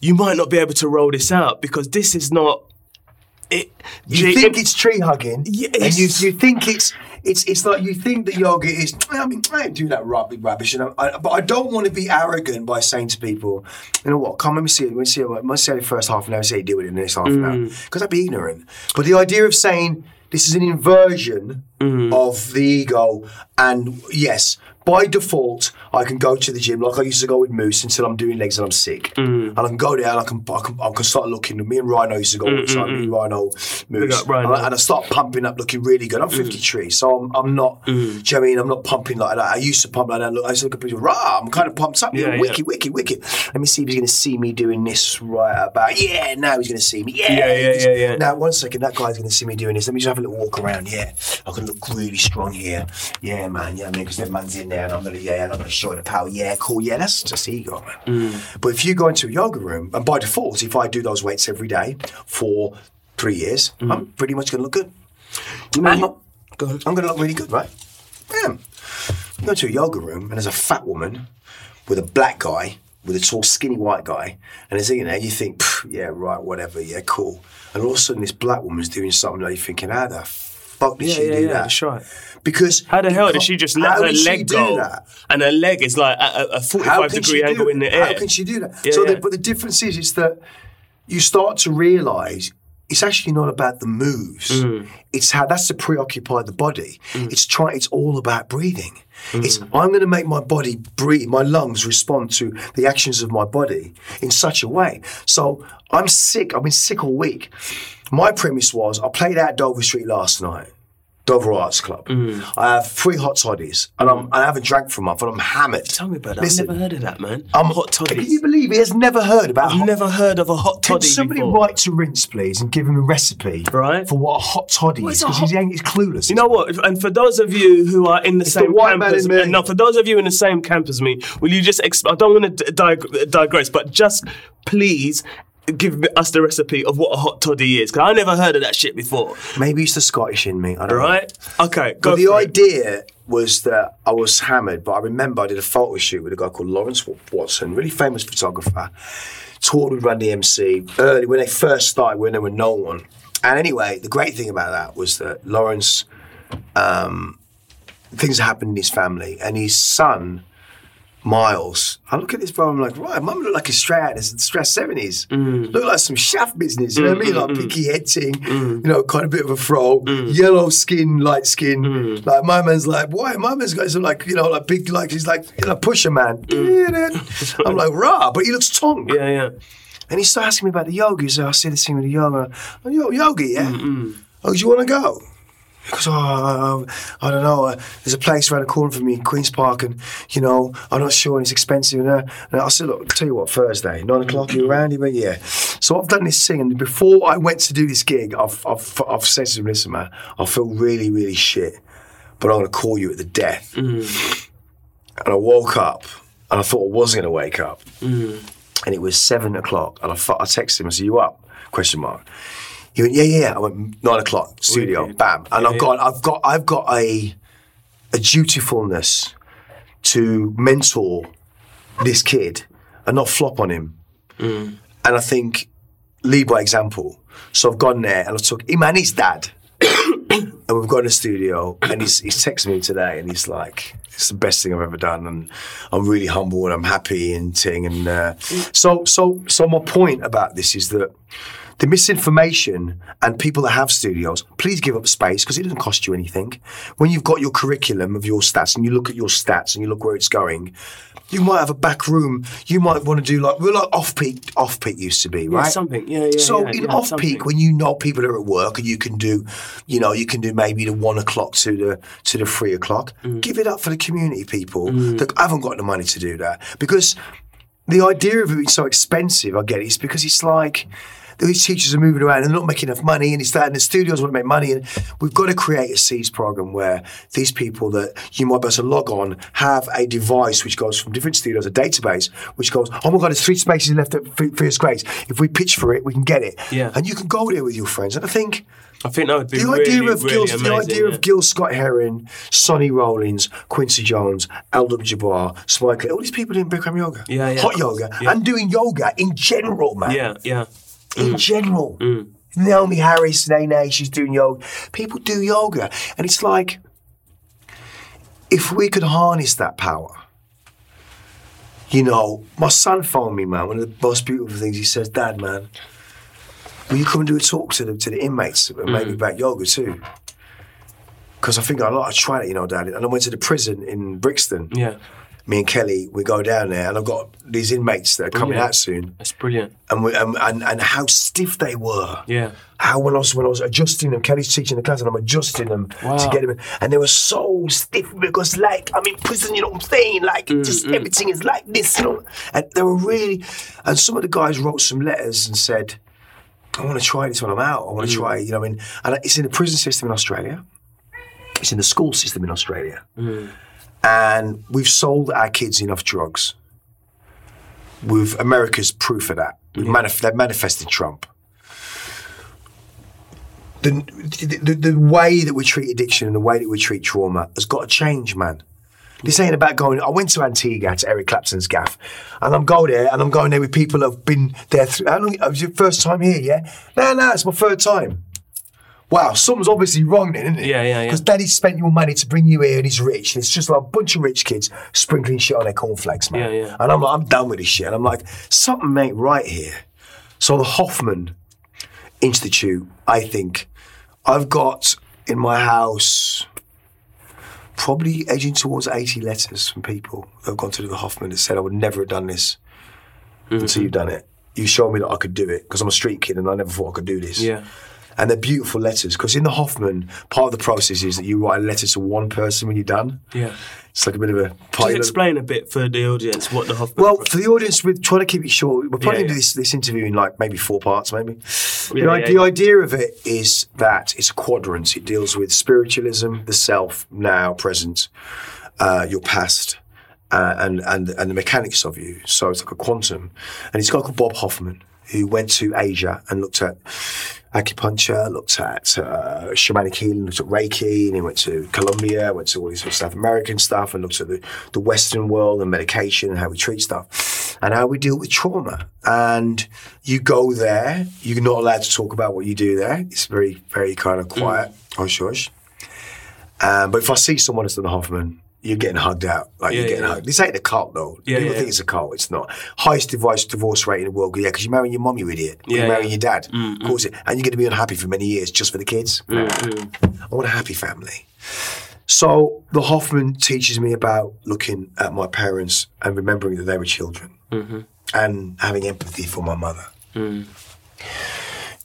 You might not be able to roll this out because this is not it. You G- think it- it's tree hugging, Yes. and you you think it's it's it's like you think that yoga is. I mean, I ain't do that rubbish, rubbish, you know. I, but I don't want to be arrogant by saying to people, you know what? Come let me see it. Let me see it. Let me see the first half an hour. See you do it in the next half an hour. Mm. Because I'd be ignorant. But the idea of saying this is an inversion Mm. of the ego, and yes. By default, I can go to the gym like I used to go with Moose until I'm doing legs and I'm sick, Mm. and I can go there and I can I can, I can start looking. Me and Rhino used to go all the time. Me and Rhino, Moose, Rhino. and I, and I start pumping up, looking really good. I'm 53, so I'm, I'm not. Do you know what I mean? I'm not pumping like that. I used to pump like that. Look, I used to look at people, rah, I'm kind of pumped up. Yeah, Yeah, yeah. wicked, wicked, wicked. Let me see if he's going to see me doing this right about. Yeah, now he's going to see me. Yeah, Yeah, yeah, yeah, yeah. Now, one second, that guy's going to see me doing this. Let me just have a little walk around. Yeah, I can look really strong here. Yeah, man. Yeah, man, because that man's in there, and I'm to, yeah, and I'm to show the power. Yeah, cool. Yeah, that's just ego, man. Mm. But if you go into a yoga room, and by default, if I do those weights every day for three years, Mm. I'm pretty much to look good. you know, And you- go. I'm to look really good, right? Yeah. You go to a yoga room and there's a fat woman with a black guy, with a tall, skinny white guy, and there's you know, you think, yeah, right, whatever, yeah, cool. And all of a sudden, this black woman's doing something that you're thinking, how the fuck did Yeah, she yeah, do yeah, that? that's right. Because How the hell did she just let her leg do go? that? And her leg is like at a, a 45 degree angle in the air. How can she do that? So. The, but the difference is, is that you start to realise it's actually not about the moves. Mm. It's how that's to preoccupy the body. It's try. It's all about breathing. Mm. It's I'm going to make my body breathe, my lungs respond to the actions of my body in such a way. So I'm sick. I've been sick all week. My premise was I played out Dover Street last night. Dover Arts Club. Mm. I have three hot toddies, and I'm, I haven't drank for a month, and I'm hammered. Tell me about that. Listen, I've never heard of that, man. I'm hot toddies. Can you believe he has never heard about I've hot never heard of a hot toddy. Can somebody before. write to Rince, please, and give him a recipe Right. for what a hot toddy What is? Because hot- he's, he's clueless. You know what? And for those of you who are in the the same white camp as me. me, no, for those of you in the same camp as me, will you just? Exp- I don't want to dig- digress, but just please give us the recipe of what a hot toddy is, because I never heard of that shit before. Maybe it's the Scottish in me. I don't know. Right? Okay, go. But the it. idea was that I was hammered, but I remember I did a photo shoot with a guy called Lawrence Watson, really famous photographer. Toured with Run DMC early when they first started, when there were no one. And anyway, the great thing about that was that Lawrence, um, things happened in his family, and his son, Miles. I look at this bro, I'm like, right, mum look like a straight out straight seventies. Mm. Look like some shaft business, you know what I mean? Mm, like mm, picky head ting, you know, kind of bit of a fro, yellow skin, light skin. Like my man's like, why? My man's got some like, you know, like big, like he's like you know, pusher man. I'm like, rah, but he looks tonk. Yeah, yeah. And he started asking me about the yogi. So I said this thing with the yoga. Oh, yo, yogi, yeah? Oh, do you want to go? Because oh, I, I don't know. Uh, there's a place around the corner from me in Queens Park, and you know I'm not sure, and it's expensive. And, uh, and I said, look, tell you what, Thursday, nine o'clock, you're around? He went, yeah. So I've done this thing, and before I went to do this gig, I've I've, I've said to him, listen, man, I feel really, really shit, but I'm gonna call you at the death. And I woke up, and I thought I wasn't gonna wake up and it was seven o'clock. And I, I texted him, I said, You up? Question mark. He went, Yeah, yeah, yeah. I went, Nine o'clock, studio, bam. And Yeah, I've got I've got I've got a a dutifulness to mentor this kid and not flop on him. Mm. And I think lead by example. So I've gone there and I've took him and his dad. and we've got in a studio, and he's he's texted me today, and he's like, "It's the best thing I've ever done," and I'm really humble and I'm happy and ting And uh, so so so my point about this is that the misinformation and people that have studios, please give up space because it doesn't cost you anything. When you've got your curriculum of your stats and you look at your stats and you look where it's going, you might have a back room. You might want to do like we're like off peak. Off peak used to be right. something. Yeah, yeah. So yeah, in yeah, off peak, when you know people are at work and you can do, you know, you can do maybe the one o'clock to the to the three o'clock. Mm. Give it up for the community people that haven't got the money to do that because the idea of it being so expensive, I get it, is because it's like these teachers are moving around and they're not making enough money, and it's that, and the studios want to make money, and we've got to create a seeds program where these people that you might be able to log on have a device which goes from different studios, a database which goes, oh my god, there's three spaces left at f- first grades. If we pitch for it, we can get it, Yeah. and you can go there with your friends. And I think I think that would be the really, idea of really Gil, amazing. the idea yeah. of Gil Scott Heron, Sonny Rollins, Quincy Jones, Abdul-Jabbar, Spike Lee, all these people doing Bikram yoga, Yeah, yeah. hot yoga, Yeah. and doing yoga in general, man. Yeah, yeah. In Mm. general. Naomie Harris, Nene, she's doing yoga. People do yoga. And it's like, if we could harness that power, you know, my son phoned me, man. One of the most beautiful things he says, Dad, man, will you come and do a talk to the to the inmates and maybe about yoga too? Because I think I'd like to try it, you know, Dad. And I went to the prison in Brixton. Yeah. Me and Kelly, we go down there, and I've got these inmates that are coming out soon, That's brilliant. and, we, and and and how stiff they were. Yeah. How when I was when I was adjusting them, Kelly's teaching the class, and I'm adjusting them Wow. to get them, in, and they were so stiff because, like, I'm in prison. You know what I'm saying? Like, Mm, just everything is like this, you know. And they were really, and some of the guys wrote some letters and said, "I want to try this when I'm out. I Mm. want to try." You know, I mean, and it's in the prison system in Australia. It's in the school system in Australia, Mm. And we've sold our kids enough drugs. With America's proof of that, We've manif- they've manifested Trump the, the, the way that we treat addiction and the way that we treat trauma has got to change, man. This ain't about going. I went to Antigua to Eric Clapton's gaff, and I'm going there, and I'm going there with people who've been there. Through, how long? Oh, it was your first time here, yeah? No, no, it's my third time. Wow, something's obviously wrong then, isn't it? Yeah, yeah, yeah. Because daddy spent your money to bring you here, and he's rich, and it's just like a bunch of rich kids sprinkling shit on their cornflakes, man. Yeah, yeah. And I'm like, I'm done with this shit. And I'm like, something ain't right here. So the Hoffman Institute, I think, I've got in my house probably edging towards 80 letters from people that have gone to the Hoffman that said I would never have done this Mm-hmm. until you've done it. You showed me that I could do it because I'm a street kid and I never thought I could do this. Yeah. And they're beautiful letters because in the Hoffman, part of the process is that you write a letter to one person when you're done. Yeah. It's like a bit of a Just pilot. explain a bit for the audience what the Hoffman. Well, for the audience, we're trying to keep it short. We're probably Yeah, going to do this, this interview in like maybe four parts, maybe. Yeah, the, yeah, the yeah. idea of it is that it's a quadrant. It deals with spiritualism, the self, now, present, uh, your past, uh, and, and, and the mechanics of you. So it's like a quantum. And it's a guy called Bob Hoffman who went to Asia and looked at acupuncture, looked at uh, shamanic healing, looked at Reiki, and he went to Colombia, went to all these sort of South American stuff, and looked at the, the Western world and medication and how we treat stuff and how we deal with trauma. And you go there, you're not allowed to talk about what you do there. It's very, very kind of quiet, hush hush. Um, but if I see someone that's done a Hoffman, you're getting hugged out. Like Yeah, you're getting yeah. hugged. This ain't a cult though. Yeah, People think it's a cult. It's not. Highest divorce divorce rate in the world. Yeah, because you're marrying your mum, you idiot. Yeah, you're marrying your dad. Of course, it, and you're going to be unhappy for many years just for the kids. Mm, I want a happy family. So the Hoffman teaches me about looking at my parents and remembering that they were children, Mm-hmm. and having empathy for my mother. Mm.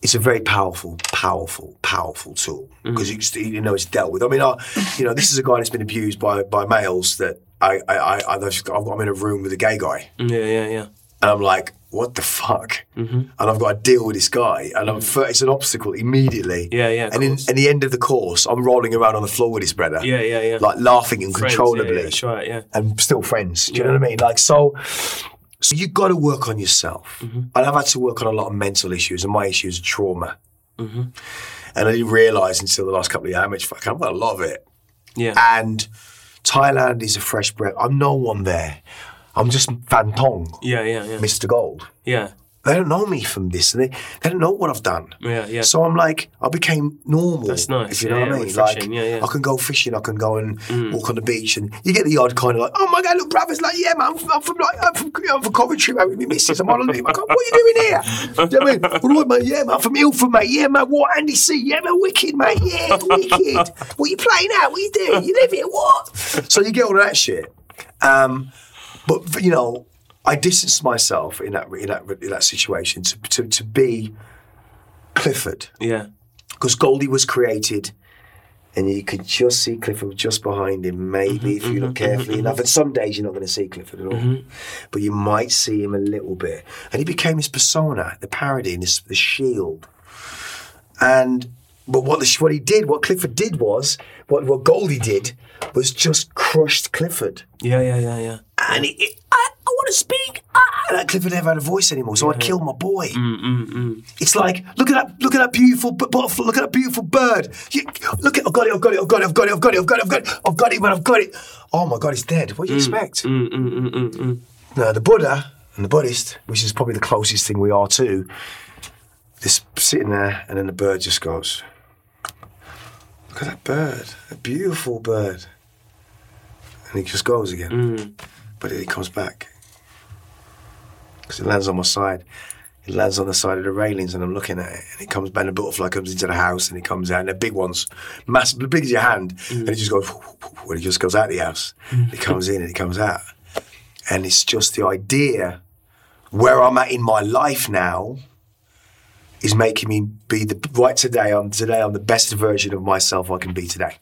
It's a very powerful, powerful, powerful tool Mm. because you, you know it's dealt with. I mean, I, you know, this is a guy that's been abused by by males that I, I, I I'm in a room with a gay guy, Yeah, yeah, yeah. and I'm like, what the fuck? Mm-hmm. And I've got to deal with this guy, and I'm fir- it's an obstacle immediately. Yeah, yeah, And in, in the end of the course, I'm rolling around on the floor with this brother. Yeah, yeah, yeah. Like laughing Friends, uncontrollably, Yeah, yeah, that's right. Yeah. and still friends. Do you know what I mean? Like so. So you got to work on yourself, Mm-hmm. and I've had to work on a lot of mental issues, and my issues are trauma. Mm-hmm. And I didn't realise until the last couple of years how much fuck I've got a lot of it. Yeah. And Thailand is a fresh breath. I'm no one there. I'm just Van Tong, Yeah, yeah, yeah. Mr. Gold. Yeah. They don't know me from this, and they, they don't know what I've done. Yeah, yeah. So I'm like, I became normal. That's nice, If you know yeah, what I mean? Like, yeah, yeah. I can go fishing, I can go and walk on the beach, and you get the odd kind of like, oh my god, look, brother's like, yeah, man, I'm from, I'm from like, I'm from, I'm from Coventry, mate, with my missus. I'm on go, what are you doing here? Do you know what I mean? All right, mate, yeah, man, I'm from Ilford, mate. Yeah, man, what? Andy C. Yeah, man, wicked, mate. Yeah, wicked. what you playing at? What you doing? You live here? What? So you get all that shit. Um, but you know, I distanced myself in that in that in that situation to to, to be Clifford Yeah. because Goldie was created. And you could just see Clifford just behind him, maybe mm-hmm, if you look mm-hmm, carefully mm-hmm, enough. And some days you're not going to see Clifford at all, but you might see him a little bit. And he became his persona, the parody, and his, the shield. And but what the, what he did, what Clifford did was what what Goldie did was just crushed Clifford Yeah, yeah, yeah, yeah. and it, it, I, I want to speak. Ah, and Clifford never had a voice anymore, so I killed my boy. Mm, mm, mm, It's like look at that, look at that beautiful b- butterfly, look at that beautiful bird. You, look at, I've got it, I've got it, I've got it, I've got it, I've got it, I've got it, I've got it, I've got it, man, I've got it. Oh my God, it's dead. What do you mm, expect? Mm, No, the Buddha and the Buddhist, which is probably the closest thing we are to, is sitting there, and then the bird just goes. Look at that bird, a beautiful bird. And he just goes again. But then he comes back. Because it lands on my side. It lands on the side of the railings and I'm looking at it. And it comes back, and the butterfly comes into the house and it comes out. And they're big ones, massive, as big as your hand. Mm. And it just goes, and it just goes out the house. Mm. It comes in and it comes out. And it's just the idea where I'm at in my life now is making me be the right today. I'm today I'm the best version of myself I can be today.